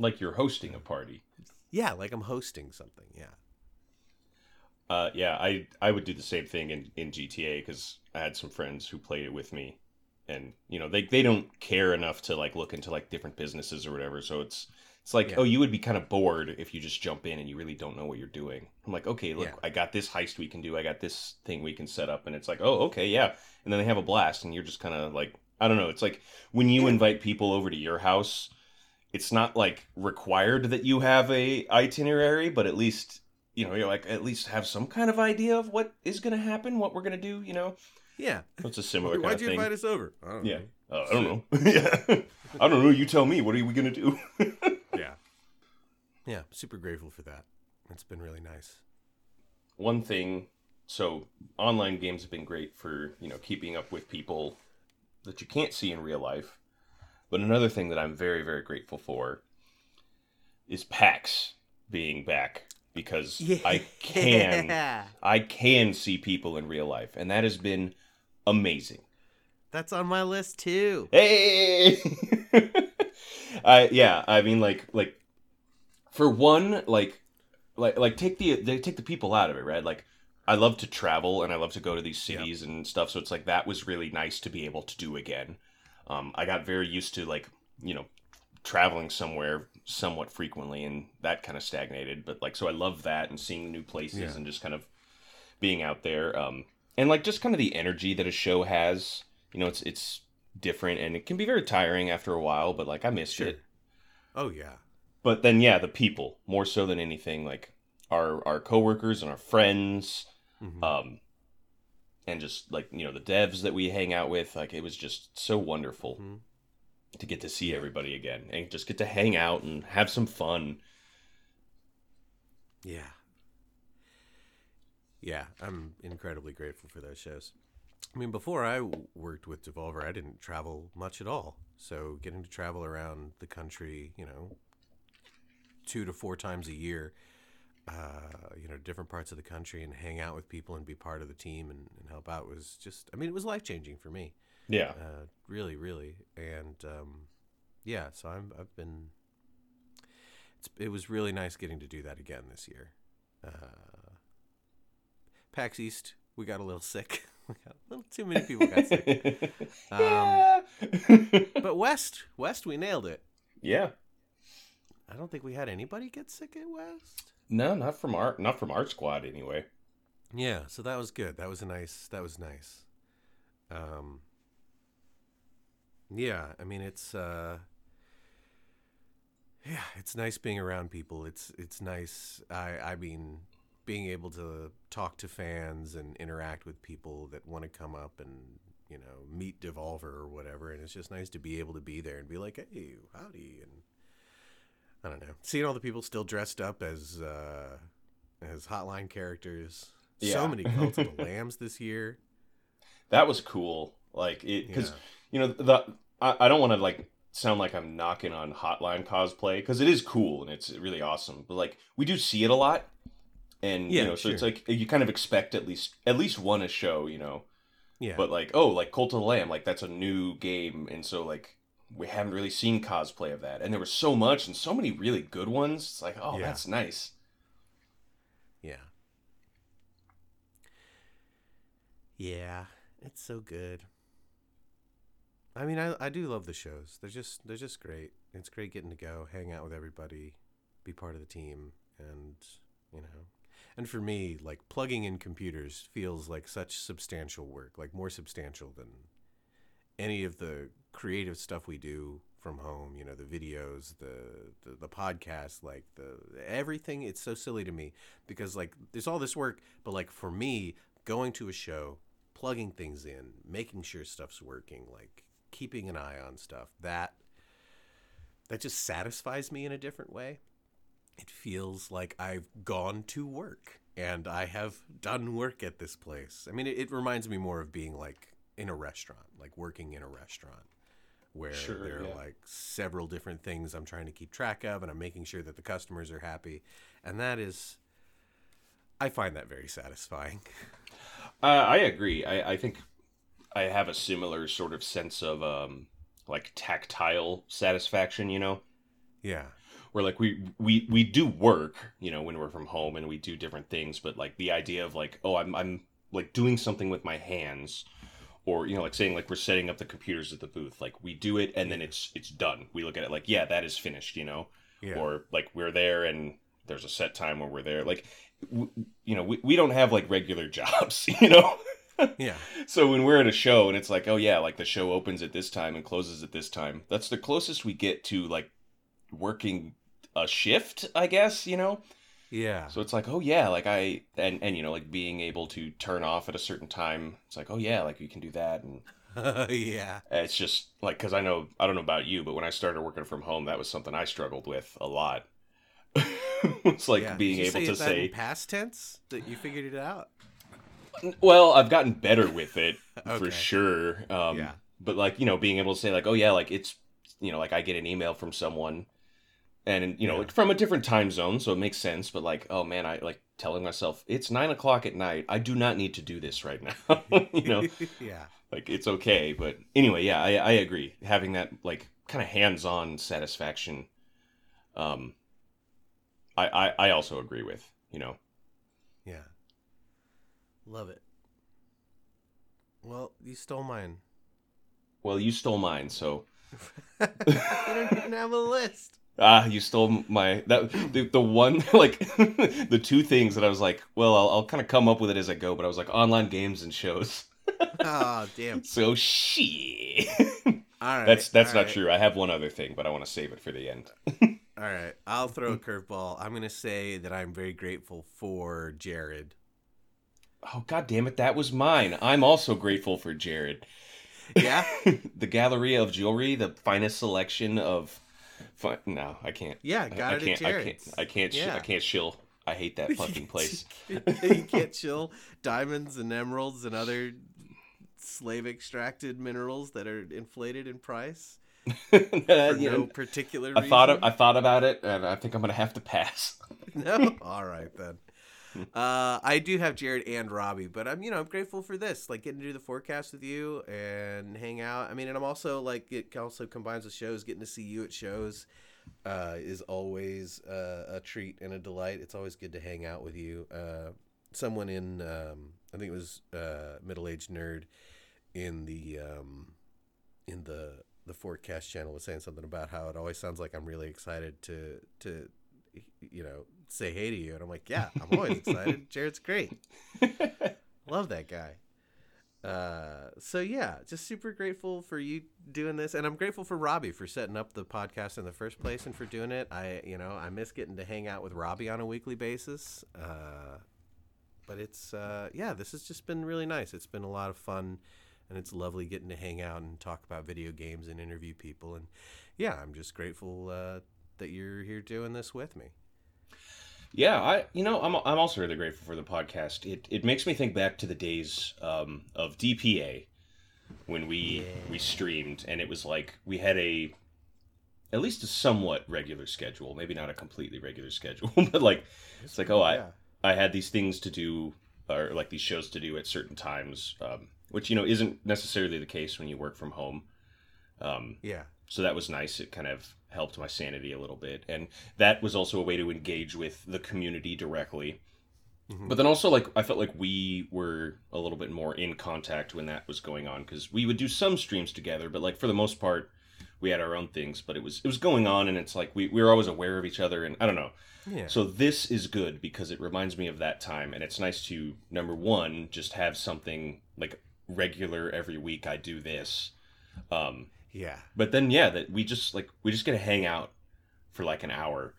like you're hosting a party. Yeah, like I'm hosting something. Yeah. Uh, yeah, I I would do the same thing in in GTA because I had some friends who played it with me, and you know they they don't care enough to like look into like different businesses or whatever. So it's it's like, yeah. oh, you would be kind of bored if you just jump in and you really don't know what you're doing. I'm like, okay, look, yeah. I got this heist we can do. I got this thing we can set up, and it's like, oh, okay, yeah. And then they have a blast, and you're just kind of like, I don't know. It's like when you invite people over to your house it's not like required that you have a itinerary, but at least you know, you're like at least have some kind of idea of what is going to happen, what we're going to do. You know, Yeah. it's a similar question. Why'd you thing. invite us over? I don't Yeah. know. Uh, I don't know. *laughs* yeah, I don't know. You tell me. What are we going to do? *laughs* Yeah. Yeah. Super grateful for that. It's been really nice. one thing so online games have been great for you know keeping up with people that you can't see in real life but another thing that i'm very very grateful for is pax being back because *laughs* i can i can see people in real life and that has been amazing That's on my list too. Hey, *laughs* I yeah. I mean, like like for one, like like like take the they take the people out of it, right? Like I love to travel and I love to go to these Yep. cities and stuff. So it's like that was really nice to be able to do again. Um, I got very used to like you know traveling somewhere somewhat frequently and that kind of stagnated. But like so, I love that and seeing new places Yeah. and just kind of being out there. Um, and like just kind of the energy that a show has. You know, it's it's different and it can be very tiring after a while. But like I missed Sure. it. Oh yeah. But then yeah, the people more so than anything, like our our coworkers and our friends, Mhm. um, and just like you know the devs that we hang out with. Like it was just so wonderful Mhm. to get to see everybody again and just get to hang out and have some fun. Yeah. Yeah, I'm incredibly grateful for those shows. I mean, before I w- worked with Devolver, I didn't travel much at all. So getting to travel around the country, you know, two to four times a year, uh, you know, different parts of the country and hang out with people and be part of the team and, and help out was just, I mean, it was life changing for me. Yeah, Uh, really, really, and um, yeah. So I'm, I've been. It's, it was really nice getting to do that again this year. Uh, PAX East, we got a little sick. *laughs* a little too many people got sick. *laughs* Um, *laughs* but West, West, we nailed it. yeah. I don't think we had anybody get sick at West. No, not from our not from our squad anyway. Yeah, so that was good. That was a nice. That was nice. Um. Yeah, I mean it's. uh Yeah, it's nice being around people. It's it's nice. I I mean, being able to talk to fans and interact with people that want to come up and you know meet Devolver or whatever, and it's just nice to be able to be there and be like, hey, howdy, and I don't know, seeing all the people still dressed up as uh as hotline characters. Yeah. So many Cult of the Lambs this year. That was cool. Like it because Yeah. you know the I, I don't want to like sound like I'm knocking on Hotline cosplay because it is cool and it's really awesome. But like we do see it a lot, and Yeah, you know, so it's like you kind of expect at least at least one a show, you know. Yeah. But like oh, like Cult of the Lamb, like that's a new game, and so like we haven't really seen cosplay of that, and there was so much and so many really good ones. It's like oh, Yeah. that's nice. Yeah. Yeah, it's so good. I mean, I I do love the shows. They're just they're just great. It's great getting to go, hang out with everybody, be part of the team, and you know. And for me, like plugging in computers feels like such substantial work, like more substantial than any of the creative stuff we do from home, you know, the videos, the the, the podcast, like the everything. It's so silly to me because like there's all this work, but like for me, going to a show, plugging things in, making sure stuff's working, like keeping an eye on stuff, that that just satisfies me in a different way. It feels like I've gone to work and I have done work at this place. I mean, it, it reminds me more of being like in a restaurant, like working in a restaurant where Sure, there are yeah. like several different things I'm trying to keep track of and I'm making sure that the customers are happy. And that is, I find that very satisfying. *laughs* Uh, I agree. I, I think I have a similar sort of sense of um, like tactile satisfaction. You know, Yeah. where like we we we do work. You know, when we're from home and we do different things, but like the idea of like oh I'm I'm like doing something with my hands. Or you know, like saying like we're setting up the computers at the booth, like we do it and then it's it's done. We look at it like, yeah, that is finished, you know. Yeah. Or like we're there and there's a set time where we're there. Like, w- you know, we, we don't have like regular *laughs* jobs, you know. yeah. *laughs* So when we're at a show and it's like, oh yeah, like the show opens at this time and closes at this time, that's the closest we get to like working a shift, I guess, you know? Yeah. So it's like, oh yeah, like I and and you know, like being able to turn off at a certain time. It's like, oh yeah, like you can do that and *laughs* yeah. it's just like cuz I know I don't know about you, but when I started working from home, that was something I struggled with a lot. *laughs* it's like yeah. being able say to that say past tense that you figured it out. Well, I've gotten better with it *laughs* Okay. for sure. Um, Yeah. But like you know, being able to say like, oh yeah, like it's you know, like I get an email from someone, and you know, Yeah. like from a different time zone, so it makes sense. But like, oh man, I like telling myself it's nine o'clock at night. I do not need to do this right now. *laughs* you know, *laughs* yeah. like it's okay. But anyway, yeah, I I agree. Having that like kind of hands-on satisfaction, um, I I, I also agree with. You know. Yeah. Love it. Well, you stole mine. Well, you stole mine, so *laughs* I don't even have a list. Ah, you stole my that the, the one *laughs* like the two things that I was like, well, I'll, I'll kind of come up with it as I go, but I was like online games and shows. *laughs* Oh, damn. So shit. All right. that's that's not right. true. I have one other thing, but I want to save it for the end. *laughs* All right. I'll throw a curveball. I'm going to say that I'm very grateful for Jared. Oh god damn it, that was mine. I'm also grateful for Jared. Yeah? the Galleria of Jewelry, the finest selection of fi- No, I can't. Yeah, I- got I, it at can't I can't I can't sh- Yeah. I can't shill. I hate that *laughs* fucking place. *laughs* *laughs* you can't chill diamonds and emeralds and other slave extracted minerals that are inflated in price for You no particular I reason. thought I thought about it, and I think I'm gonna have to pass. no. All right then. Uh, I do have Jared and Robbie, but I'm you know I'm grateful for this, like getting to do the forecast with you and hang out. I mean, and I'm also like it also combines with shows. Getting to see you at shows uh, is always uh, a treat and a delight. It's always good to hang out with you. Uh, someone in um, I think it was uh, middle aged nerd in the um, in the the forecast channel was saying something about how it always sounds like I'm really excited to to you know say hey to you. And I'm like yeah I'm always excited. *laughs* Jared's great. Love that guy. Uh so yeah just super grateful for you doing this. And I'm grateful for Robbie for setting up the podcast in the first place and for doing it. I you know I miss getting to hang out with Robbie on a weekly basis. Uh but it's uh yeah this has just been really nice. It's been a lot of fun. And it's lovely getting to hang out and talk about video games and interview people. And yeah i'm just grateful uh, that you're here doing this with me Yeah, I you know I'm I'm also really grateful for the podcast. It it makes me think back to the days um, of DPA when we we streamed and it was like we had a at least a somewhat regular schedule, maybe not a completely regular *laughs* schedule, but like it's like oh I I had these things to do or like these shows to do at certain times, um, which you know isn't necessarily the case when you work from home. Um, yeah so that was nice it kind of helped my sanity a little bit and that was also a way to engage with the community directly Mhm. but then also like i felt like we were a little bit more in contact when that was going on because we would do some streams together but like for the most part we had our own things but it was it was going on and it's like we, we were always aware of each other and i don't know yeah so this is good because it reminds me of that time, and it's nice to number one just have something like regular every week. I do this, um, yeah but then yeah, that we just like we just get to hang out for like an hour,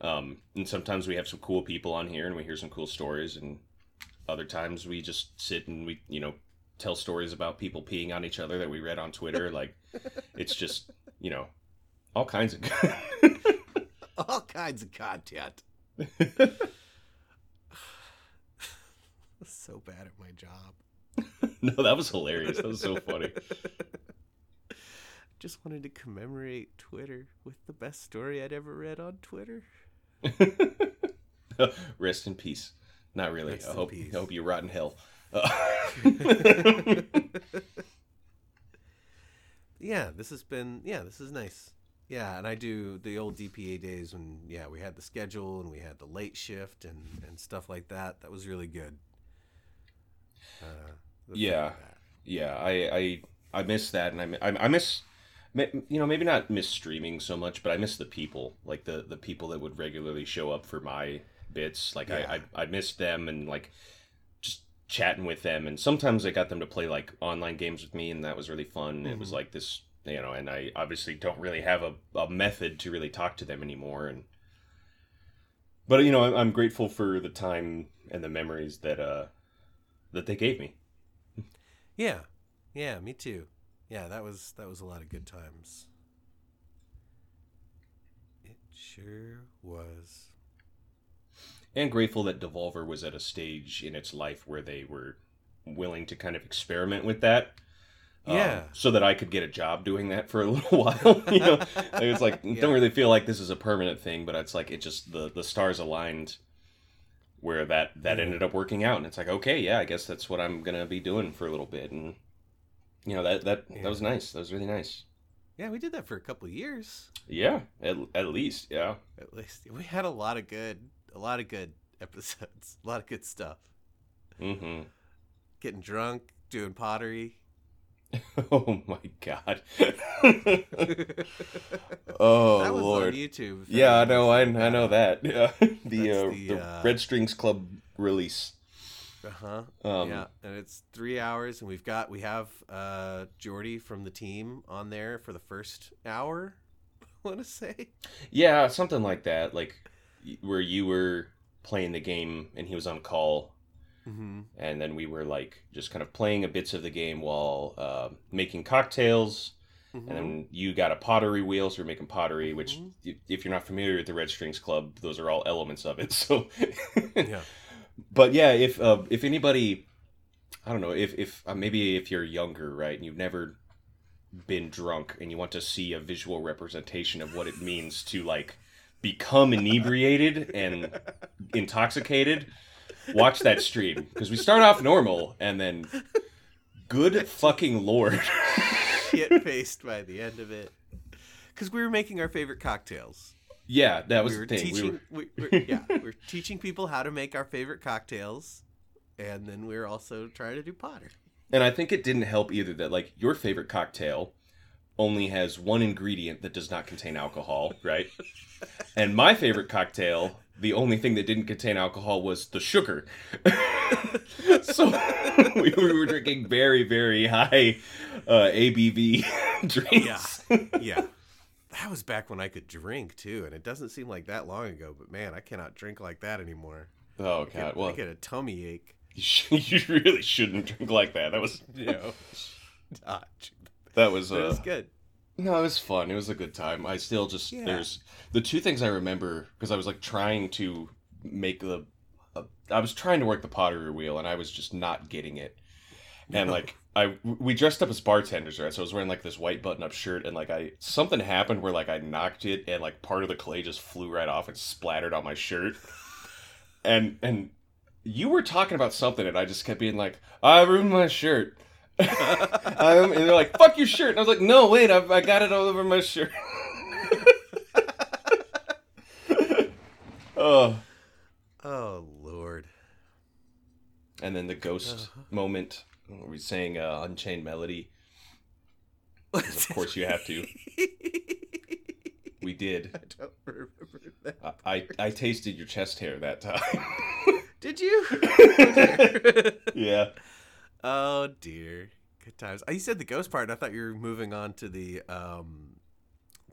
um, and sometimes we have some cool people on here and we hear some cool stories, and other times we just sit and we you know tell stories about people peeing on each other that we read on Twitter. *laughs* like it's just you know all kinds of. *laughs* *laughs* all kinds of content *sighs* *sighs* so bad at my job no, that was hilarious. That was so funny. Just wanted to commemorate twitter with the best story i'd ever read on twitter *laughs* Rest in peace. Not really. Rest I hope, peace. I hope you rot in hell. Uh, *laughs* yeah this has been yeah this is nice yeah and i do the old dpa days when yeah we had the schedule and we had the late shift and and stuff like that that was really good uh, Yeah. fun of that. yeah, I, I I miss that, and I, I, I miss, you know, maybe not miss streaming so much, but I miss the people, like the the people that would regularly show up for my bits. Like Yeah. I, I I missed them and like just chatting with them, and sometimes I got them to play like online games with me, and that was really fun. It was Mhm. like this you know, and I obviously don't really have a, a method to really talk to them anymore. And but you know, I'm, I'm grateful for the time and the memories that uh that they gave me. Yeah, yeah, me too. Yeah, that was that was a lot of good times. It sure was. And grateful that Devolver was at a stage in its life where they were willing to kind of experiment with that. um, Yeah. so that I could get a job doing that for a *laughs* little while. you know, Like, it's like *laughs* Yeah. don't really feel like this is a permanent thing, but it's like it just the the stars aligned where that that Yeah. ended up working out, and it's like okay, yeah, I guess that's what I'm gonna be doing for a little bit, and you know that that Yeah. that was nice. That was really nice. Yeah, we did that for a couple of years Yeah, at, at least, yeah. at least. We had a lot of good, a lot of good *laughs* episodes, a lot of good stuff. Mm-hmm. Getting drunk, doing pottery. *laughs* Oh my god. *laughs* oh that was lord. on YouTube. Yeah, I know. I, I know that. Yeah, the uh, the, the, uh, Red Strings Club release. Uh huh. Um, yeah, and it's three hours, and we've got we have uh Jordi from the team on there for the first hour. *laughs* I want to say. yeah, something like that. Like where you were playing the game and he was on call, Mm-hmm. and then we were like just kind of playing a bits of the game while uh, making cocktails. Mm-hmm. And then you got a pottery wheel, so you're making pottery. Which, Mhm. y- if you're not familiar with the Red Strings Club, those are all elements of it. *laughs* So, yeah. But yeah, if uh, if anybody, I don't know, if if uh, maybe if you're younger, right, and you've never been drunk, and you want to see a visual representation of what it means to like become inebriated and intoxicated, watch that stream. Because we start off normal and then, good fucking lord, *laughs* Shit faced by the end of it, because we were making our favorite cocktails. Yeah, that was we were the thing. We teaching. were, We were, *laughs* yeah, we we're teaching people how to make our favorite cocktails, and then we're also trying to do potter. And I think it didn't help either that like your favorite cocktail only has one ingredient that does not contain alcohol, right? *laughs* and my favorite cocktail, the only thing that didn't contain alcohol was the sugar. *laughs* so we, we were drinking very very high uh, ABV drinks. Yeah. That was back when I could drink too, and it doesn't seem like that long ago. But man, I cannot drink like that anymore. Oh I god, get, well I get a tummy ache. you, sh- *laughs* you really shouldn't drink like that. That was You know, Not- that was it uh, was good. No, it was fun. It was a good time. I still just Yeah. there's the two things I remember because I was like trying to make the uh, I was trying to work the pottery wheel and I was just not getting it. And like I we dressed up as bartenders, right? So I was wearing like this white button-up shirt and like I something happened where like I knocked it and like part of the clay just flew right off and splattered on my shirt. And and you were talking about something and I just kept being like, I ruined my shirt. *laughs* and they're like, "Fuck your shirt," and I was like, "No, wait, I, I got it all over my shirt." *laughs* oh, Oh Lord. and then the ghost Uh-huh. moment we sang uh, "Unchained Melody. of course, you have to. We did. *laughs* I don't remember that. I I, I tasted your chest hair that time. *laughs* Did you? *laughs* yeah. oh dear. Good times. Oh, You said the ghost part. and I thought you were moving on to the um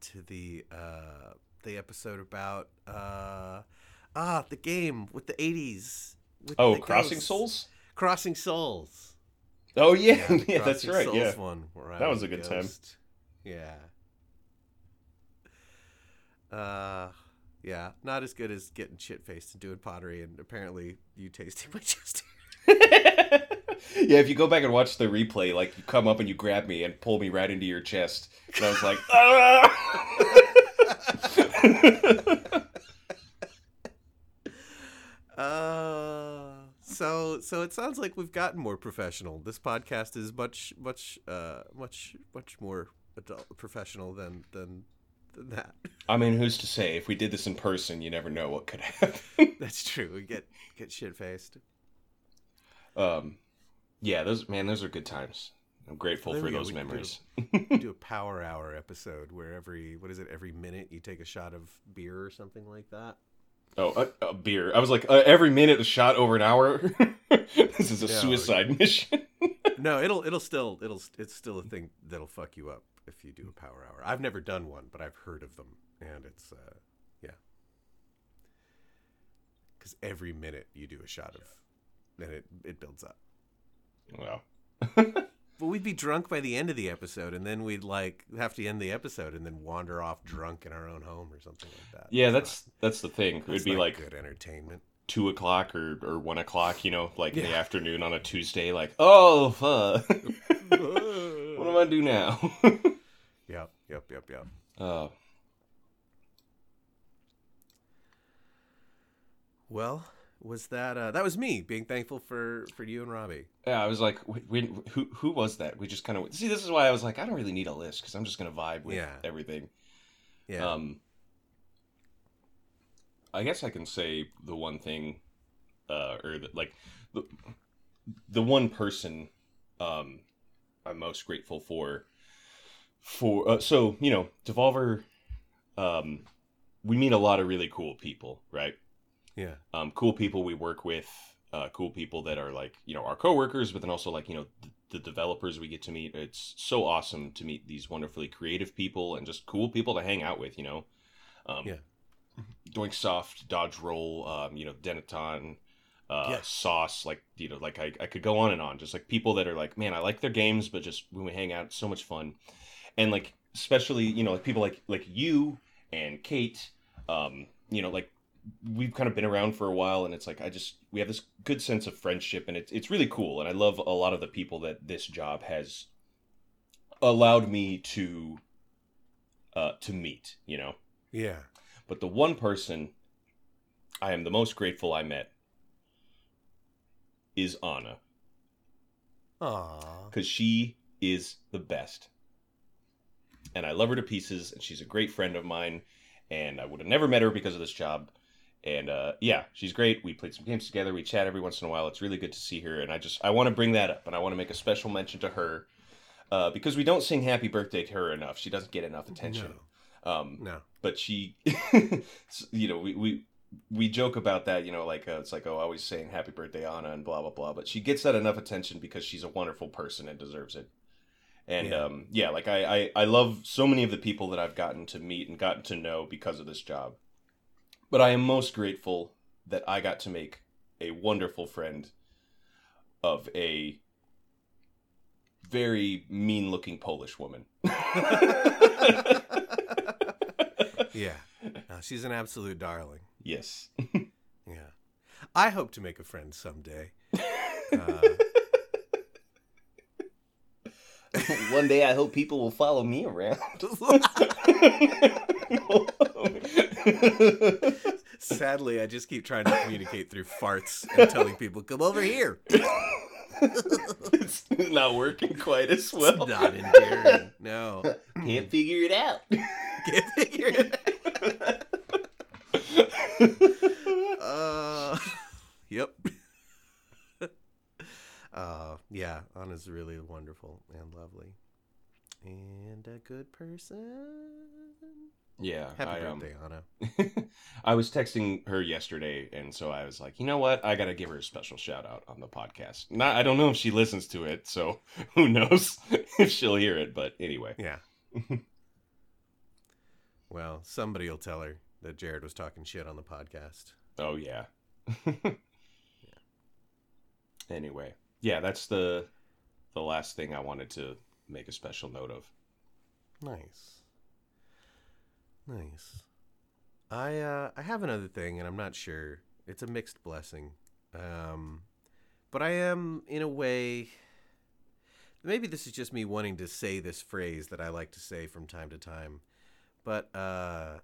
to the uh the episode about uh ah the game with the 80s. Oh, the Crossing ghosts. Souls. Crossing Souls. Oh yeah, *laughs* yeah, the that's right. Souls Yeah. one That was a good time. Yeah. Uh yeah, not as good as getting shit faced and doing pottery and apparently you tasting my chest. yeah, if you go back and watch the replay, like you come up and you grab me and pull me right into your chest, and I was like, ah! *laughs* *laughs* Uh, so so it sounds like we've gotten more professional. This podcast is much much uh much much more adult professional than than than that. I mean, who's to say? If we did this in person, you never know what could happen. *laughs* That's true. We get get shit faced. um, yeah, those man, those are good times. I'm grateful for those We can do memories. Do a *laughs* power hour episode where every what is it every minute you take a shot of beer or something like that. Oh, a, a beer. I was like, uh, every minute a shot over an hour. *laughs* this is a Yeah, suicide *laughs* mission. No, it'll it'll still it'll it's still a thing that'll fuck you up. if you do a power hour. I've never done one, but I've heard of them, and it's uh, yeah. Because every minute you do a shot of, then it it builds up. Well, *laughs* But we'd be drunk by the end of the episode, and then we'd like have to end the episode and then wander off drunk in our own home or something like that. yeah, That's that's that's the thing. not- It'd be like good entertainment. two o'clock or, or one o'clock, you know, like in the afternoon on a Tuesday. Like, oh fuck, *laughs* what am I do now? *laughs* Yep, yep, yep, yep. uh, Well, was that uh, that was me being thankful for for you and Robbie? yeah, I was like, wait, wait, who who was that? We just kind of see. This is why I was like, I don't really need a list because I'm just gonna vibe with Yeah. everything. Yeah, Um, I guess I can say the one thing, uh, or the, like the the one person um, I'm most grateful for. For uh, so you know, Devolver, um, we meet a lot of really cool people, right? Yeah, um, cool people we work with, uh, cool people that are like you know our coworkers, but then also like you know the, the developers we get to meet. It's so awesome to meet these wonderfully creative people and just cool people to hang out with. You know, um, Yeah. Dodge Roll, um, you know Dennaton, uh. Sauce. Like you know, like I, I could go on and on. Just like people that are like, man, I like their games, but just when we hang out, it's so much fun. And like especially you know like people like like you and Kate, um, you know like we've kind of been around for a while and it's like I just we have this good sense of friendship and it's it's really cool and I love a lot of the people that this job has allowed me to uh to meet, you know. yeah. But the one person I am the most grateful I met is Anna cuz she is the best. And I love her to pieces and she's a great friend of mine and I would have never met her because of this job. And uh, yeah, she's great. We played some games together. We chat every once in a while. It's really good to see her, and I just I want to bring that up, and I want to make a special mention to her uh, because we don't sing "Happy Birthday" to her enough. She doesn't get enough attention. Um, no, but she, *laughs* you know, we we we joke about that. You know, like uh, it's like oh, always saying "Happy Birthday, Anna" and blah blah blah. But she gets that enough attention because she's a wonderful person and deserves it. And Yeah. um, yeah, like I, I I love so many of the people that I've gotten to meet and gotten to know because of this job. But I am most grateful that I got to make a wonderful friend of a very mean looking Polish woman. *laughs* yeah. No, she's an absolute darling. yes. Yeah, I hope to make a friend someday. Uh, *laughs* One day I hope people will follow me around. *laughs* sadly, I just keep trying to communicate through farts and telling people, "Come over here." it's not working quite as It's well. not endearing. No, Can't figure it out. can't figure it. Uh, yep. *laughs* Uh, yeah, Anna's really wonderful and lovely, and a good person. Yeah, Happy I, um, birthday, Anna. *laughs* I was texting her yesterday, and so I was like, you know what? I got to give her a special shout out on the podcast. Not, I don't know if she listens to it, so *laughs* who knows *laughs* if she'll hear it. But anyway, Yeah. well, somebody will tell her that Jared was talking shit on the podcast. oh yeah. Anyway, yeah, that's the the last thing I wanted to make a special note of. Nice. Nice. I uh I have another thing and I'm not sure. It's a mixed blessing. Um but I am in a way maybe this is just me wanting to say this phrase that I like to say from time to time. But uh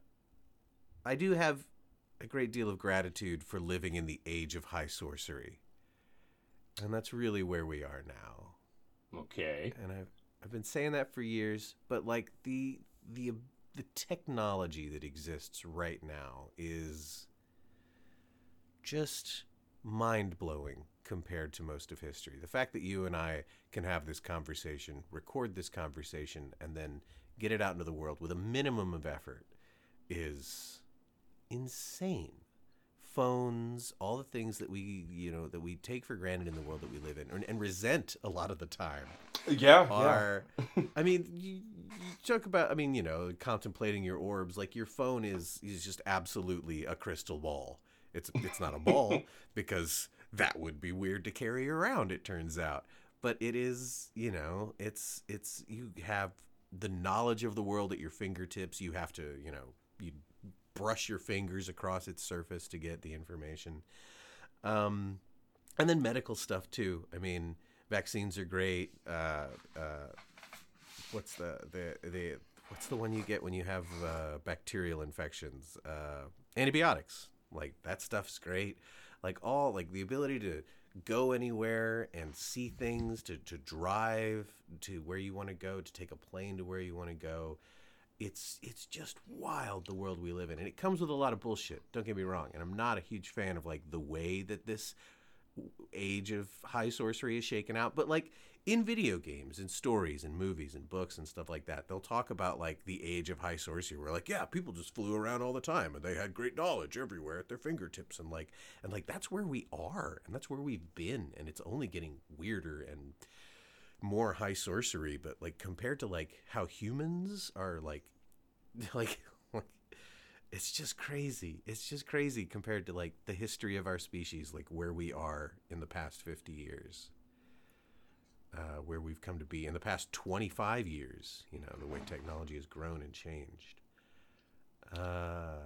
I do have a great deal of gratitude for living in the age of high sorcery. And that's really where we are now Okay. and I've I've been saying that for years, but like the the the technology that exists right now is just mind-blowing compared to most of history. The fact that you and I can have this conversation, record this conversation and then get it out into the world with a minimum of effort is insane. Phones, all the things that we, you know, that we take for granted in the world that we live in and, and resent a lot of the time Yeah. are *laughs* I mean, you, joke about. I mean, you know, contemplating your orbs. Like your phone is is just absolutely a crystal ball. It's it's not a ball *laughs* because that would be weird to carry around. It turns out, but it is. You know, it's it's you have the knowledge of the world at your fingertips. You have to, you know, you brush your fingers across its surface to get the information. Um, and then medical stuff too. I mean, vaccines are great. Uh, uh, what's the the the what's the one you get when you have uh, bacterial infections? Uh, antibiotics. Like that stuff's great. Like all like the ability to go anywhere and see things, to to drive to where you want to go, to take a plane to where you want to go. It's it's just wild the world we live in, and it comes with a lot of bullshit. Don't get me wrong, and I'm not a huge fan of like the way that this age of high sorcery is shaken out but like in video games and stories and movies and books and stuff like that they'll talk about like the age of high sorcery where like yeah people just flew around all the time and they had great knowledge everywhere at their fingertips and like and like that's where we are and that's where we've been and it's only getting weirder and more high sorcery but like compared to like how humans are like *laughs* like it's just crazy. It's just crazy compared to like the history of our species, like where we are in the past 50 years. Uh, where we've come to be in the past 25 years, you know, the way technology has grown and changed. Uh,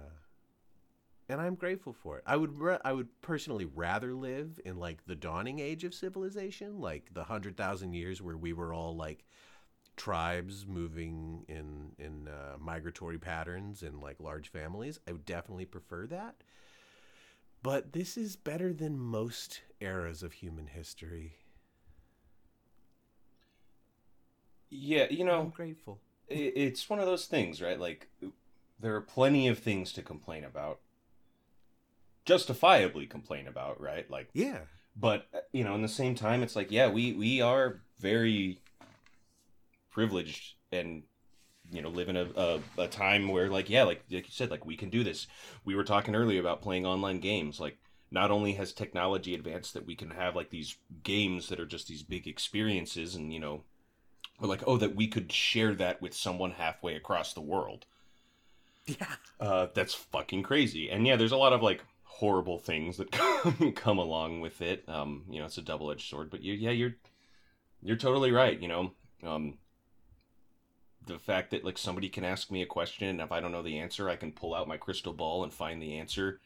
and I'm grateful for it. I would re- I would personally rather live in like the dawning age of civilization, like the 100,000 years where we were all like tribes moving in in uh, migratory patterns and like large families. I would definitely prefer that. But this is better than most eras of human history. Yeah, you know, I'm grateful. It's one of those things, right? Like there are plenty of things to complain about. Justifiably complain about, right? Like Yeah. But uh, you know, in the same time it's like, yeah, we we are very privileged and you know live in a, a, a, time where like yeah like, like you said like we can do this we were talking earlier about playing online games like not only has technology advanced that we can have like these games that are just these big experiences and you know we're like oh that we could share that with someone halfway across the world yeah uh, that's fucking crazy and yeah there's a lot of like horrible things that *laughs* come, come along with it um you know it's a double-edged sword but you, yeah you're you're totally right you know um the fact that like somebody can ask me a question and if I don't know the answer, I can pull out my crystal ball and find the answer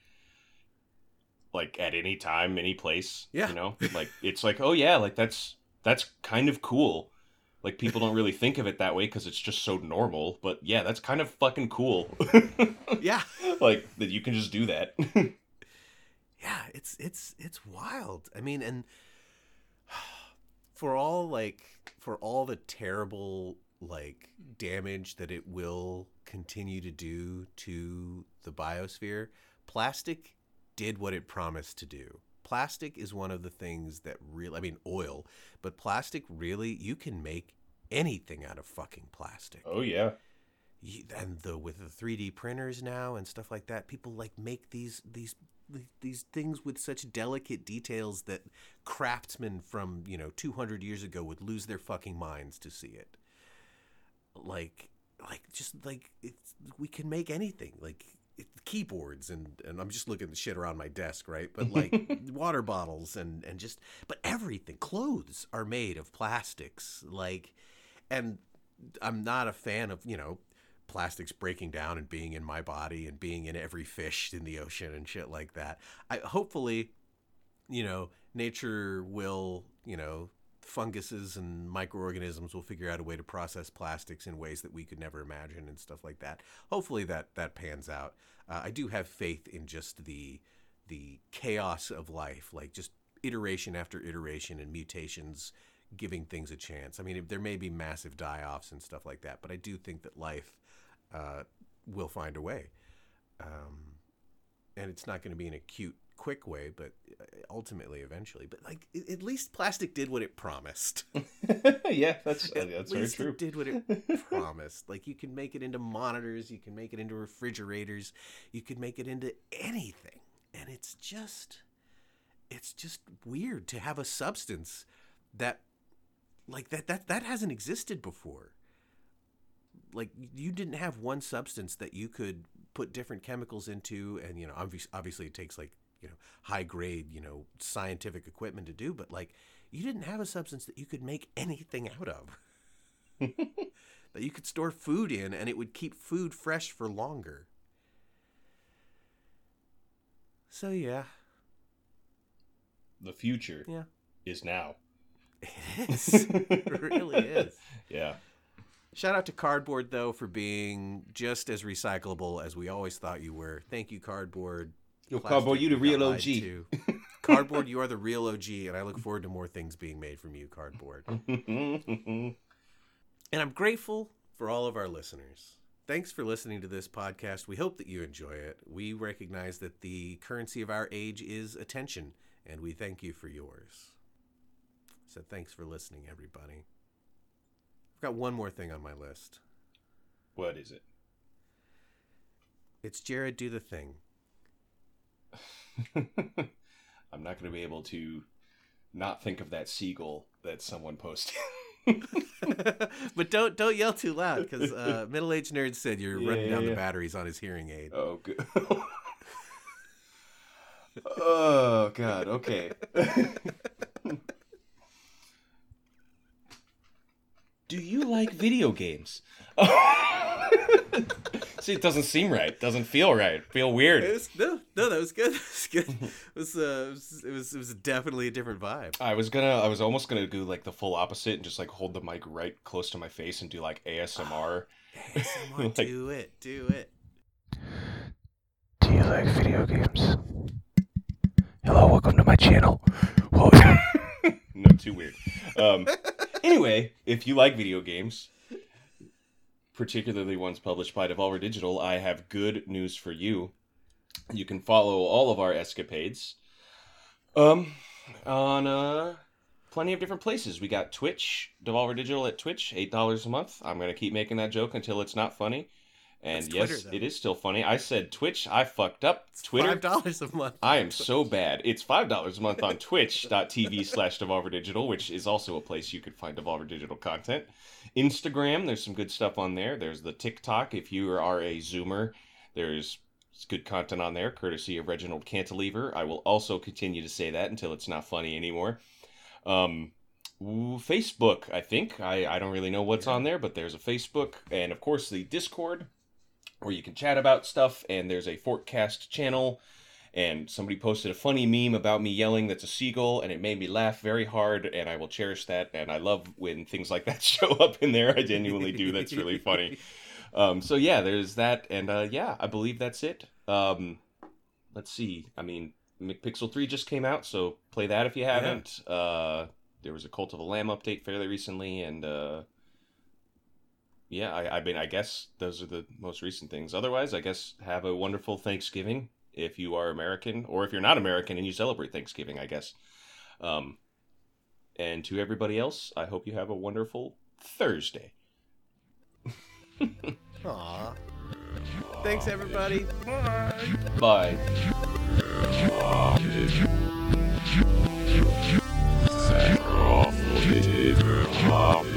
like at any time, any place. Yeah. You know? Like it's like, oh yeah, like that's that's kind of cool. Like people don't really think of it that way because it's just so normal. But yeah, that's kind of fucking cool. *laughs* yeah. like that you can just do that. *laughs* yeah, it's it's it's wild. I mean, and *sighs* for all like for all the terrible like damage that it will continue to do to the biosphere, plastic did what it promised to do. Plastic is one of the things that really, I mean, oil, but plastic really, you can make anything out of fucking plastic. Oh, yeah. And the with the 3D printers now and stuff like that, people like make these these these things with such delicate details that craftsmen from you know 200 years ago would lose their fucking minds to see it like like just like it's we can make anything like keyboards and and I'm just looking at the shit around my desk, right? But like *laughs* water bottles and and just but everything. Clothes are made of plastics, like, and I'm not a fan of you know plastics breaking down and being in my body and being in every fish in the ocean and shit like that. I hopefully, you know, nature will you know funguses and microorganisms will figure out a way to process plastics in ways that we could never imagine and stuff like that. Hopefully that that pans out. Uh, I do have faith in just the the chaos of life, like just iteration after iteration and mutations giving things a chance. I mean, there may be massive die-offs and stuff like that, but I do think that life uh, will find a way. Um, and it's not going to be an acute quick way, but uh, ultimately, eventually. But like, at least plastic did what it promised. *laughs* yeah, that's uh, that's very true. It did what it *laughs* promised. Like, you can make it into monitors, you can make it into refrigerators, you can make it into anything, and it's just, it's just weird to have a substance that, like that that that hasn't existed before. like you didn't have one substance that you could put different chemicals into and you know obviously, obviously it takes like you know high grade you know scientific equipment to do but like you didn't have a substance that you could make anything out of *laughs* that you could store food in and it would keep food fresh for longer so yeah The future yeah is now. *laughs* it is it really is *laughs* Yeah. Shout out to Cardboard though for being just as recyclable as we always thought you were. Thank you, Cardboard. Yo, Plastic, Cardboard, you the real OG. *laughs* Cardboard, you are the real OG, and I look forward to more things being made from you, Cardboard. *laughs* And I'm grateful for all of our listeners. Thanks for listening to this podcast. We hope that you enjoy it. We recognize that the currency of our age is attention, and we thank you for yours. So thanks for listening, everybody. I've got one more thing on my list. what is it? It's Jared Do the Thing. *laughs* I'm not going to be able to not think of that seagull that someone posted. *laughs* *laughs* but don't don't yell too loud because uh, middle aged nerd said you're Yeah, running yeah, down the batteries on his hearing aid. oh, good. oh, God. Okay. Do you like video games? *laughs* See, it doesn't seem right. Doesn't feel right. Feel It weird. was, no, no, that was good. *laughs* That was good. It was, uh, it was, it was, it was definitely a different vibe. I was gonna, I was almost gonna do like the full opposite and just like hold the mic right close to my face and do like ASMR. ASMR, *laughs* Like- do it, do it. Do you like video games? Hello, welcome to my channel. Whoa. no, too weird. Um, anyway, if you like video games, particularly ones published by Devolver Digital, I have good news for you. You can follow all of our escapades um, on uh, plenty of different places. We got Twitch, Devolver Digital at Twitch, $8 a month. I'm going to keep making that joke until it's not funny. And That's yes, Twitter, it is still funny. I said Twitch. I fucked up. It's Twitter. five dollars a month. I am so bad. It's five dollars a month on *laughs* twitch.tv slash Devolver Digital, which is also a place you could find Devolver Digital content. Instagram, there's some good stuff on there. There's the TikTok, if you are a Zoomer, there's good content on there, courtesy of Reginald Cantilever. I will also continue to say that until it's not funny anymore. Um ooh, Facebook, I think. I, I don't really know what's Yeah. on there, but there's a Facebook and of course the Discord where you can chat about stuff and there's a Fortcast channel and somebody posted a funny meme about me yelling that's a seagull and it made me laugh very hard and i will cherish that and i love when things like that *laughs* show up in there. I genuinely do. That's really funny. Um, so yeah there's that and uh, yeah i believe that's it. Um, let's see. I mean mcpixel 3 just came out so play that if you haven't. Uh, there was a cult of a lamb update fairly recently and uh, yeah I, I mean i guess those are the most recent things otherwise i guess have a wonderful thanksgiving if you are american or if you're not american and you celebrate thanksgiving i guess um, and to everybody else i hope you have a wonderful thursday *laughs* Aw. Thanks, everybody. Bye. Bye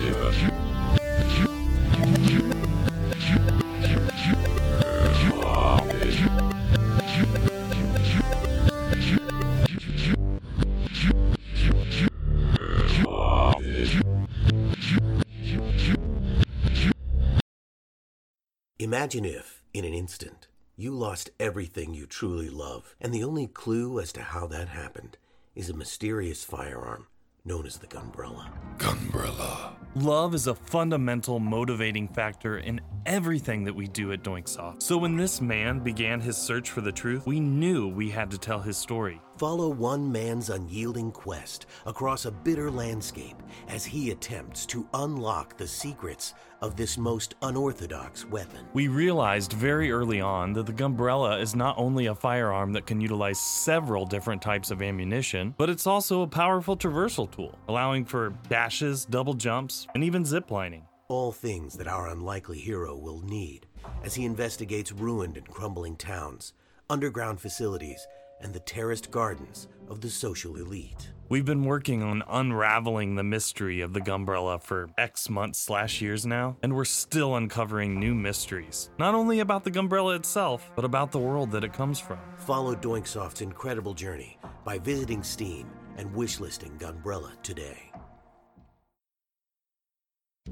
Imagine if, in an instant, you lost everything you truly love, and the only clue as to how that happened is a mysterious firearm known as the Gunbrella. Gunbrella. Love is a fundamental motivating factor in everything that we do at Doinksoft. So when this man began his search for the truth, we knew we had to tell his story. Follow one man's unyielding quest across a bitter landscape as he attempts to unlock the secrets of this most unorthodox weapon. We realized very early on that the Gunbrella is not only a firearm that can utilize several different types of ammunition, but it's also a powerful traversal tool, allowing for dashes, double jumps, and even ziplining. All things that our unlikely hero will need as he investigates ruined and crumbling towns, underground facilities, and the terraced gardens of the social elite. We've been working on unraveling the mystery of the Gunbrella for X months slash years now, and we're still uncovering new mysteries. Not only about the Gunbrella itself, but about the world that it comes from. Follow Doinksoft's incredible journey by visiting Steam and wishlisting Gunbrella today.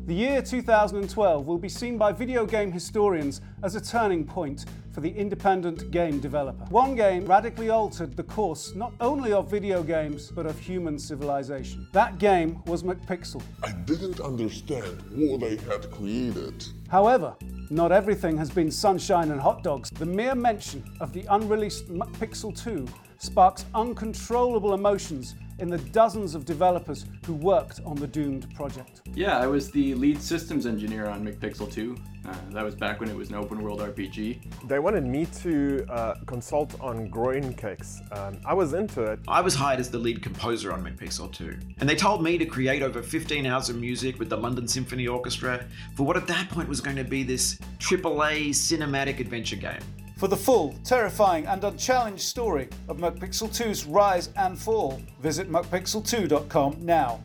The year 2012 will be seen by video game historians as a turning point for the independent game developer. One game radically altered the course not only of video games, but of human civilization. That game was McPixel. I didn't understand what they had created. However, not everything has been sunshine and hot dogs. The mere mention of the unreleased McPixel 2 sparks uncontrollable emotions in the dozens of developers who worked on the doomed project. Yeah, I was the lead systems engineer on McPixel 2. Uh, that was back when it was an open world RPG. They wanted me to uh, consult on groin cakes. Um, I was into it. I was hired as the lead composer on McPixel 2, and they told me to create over 15 hours of music with the London Symphony Orchestra for what at that point was going to be this AAA cinematic adventure game. For the full, terrifying, and unchallenged story of McPixel 2's rise and fall, visit McPixel2.com now.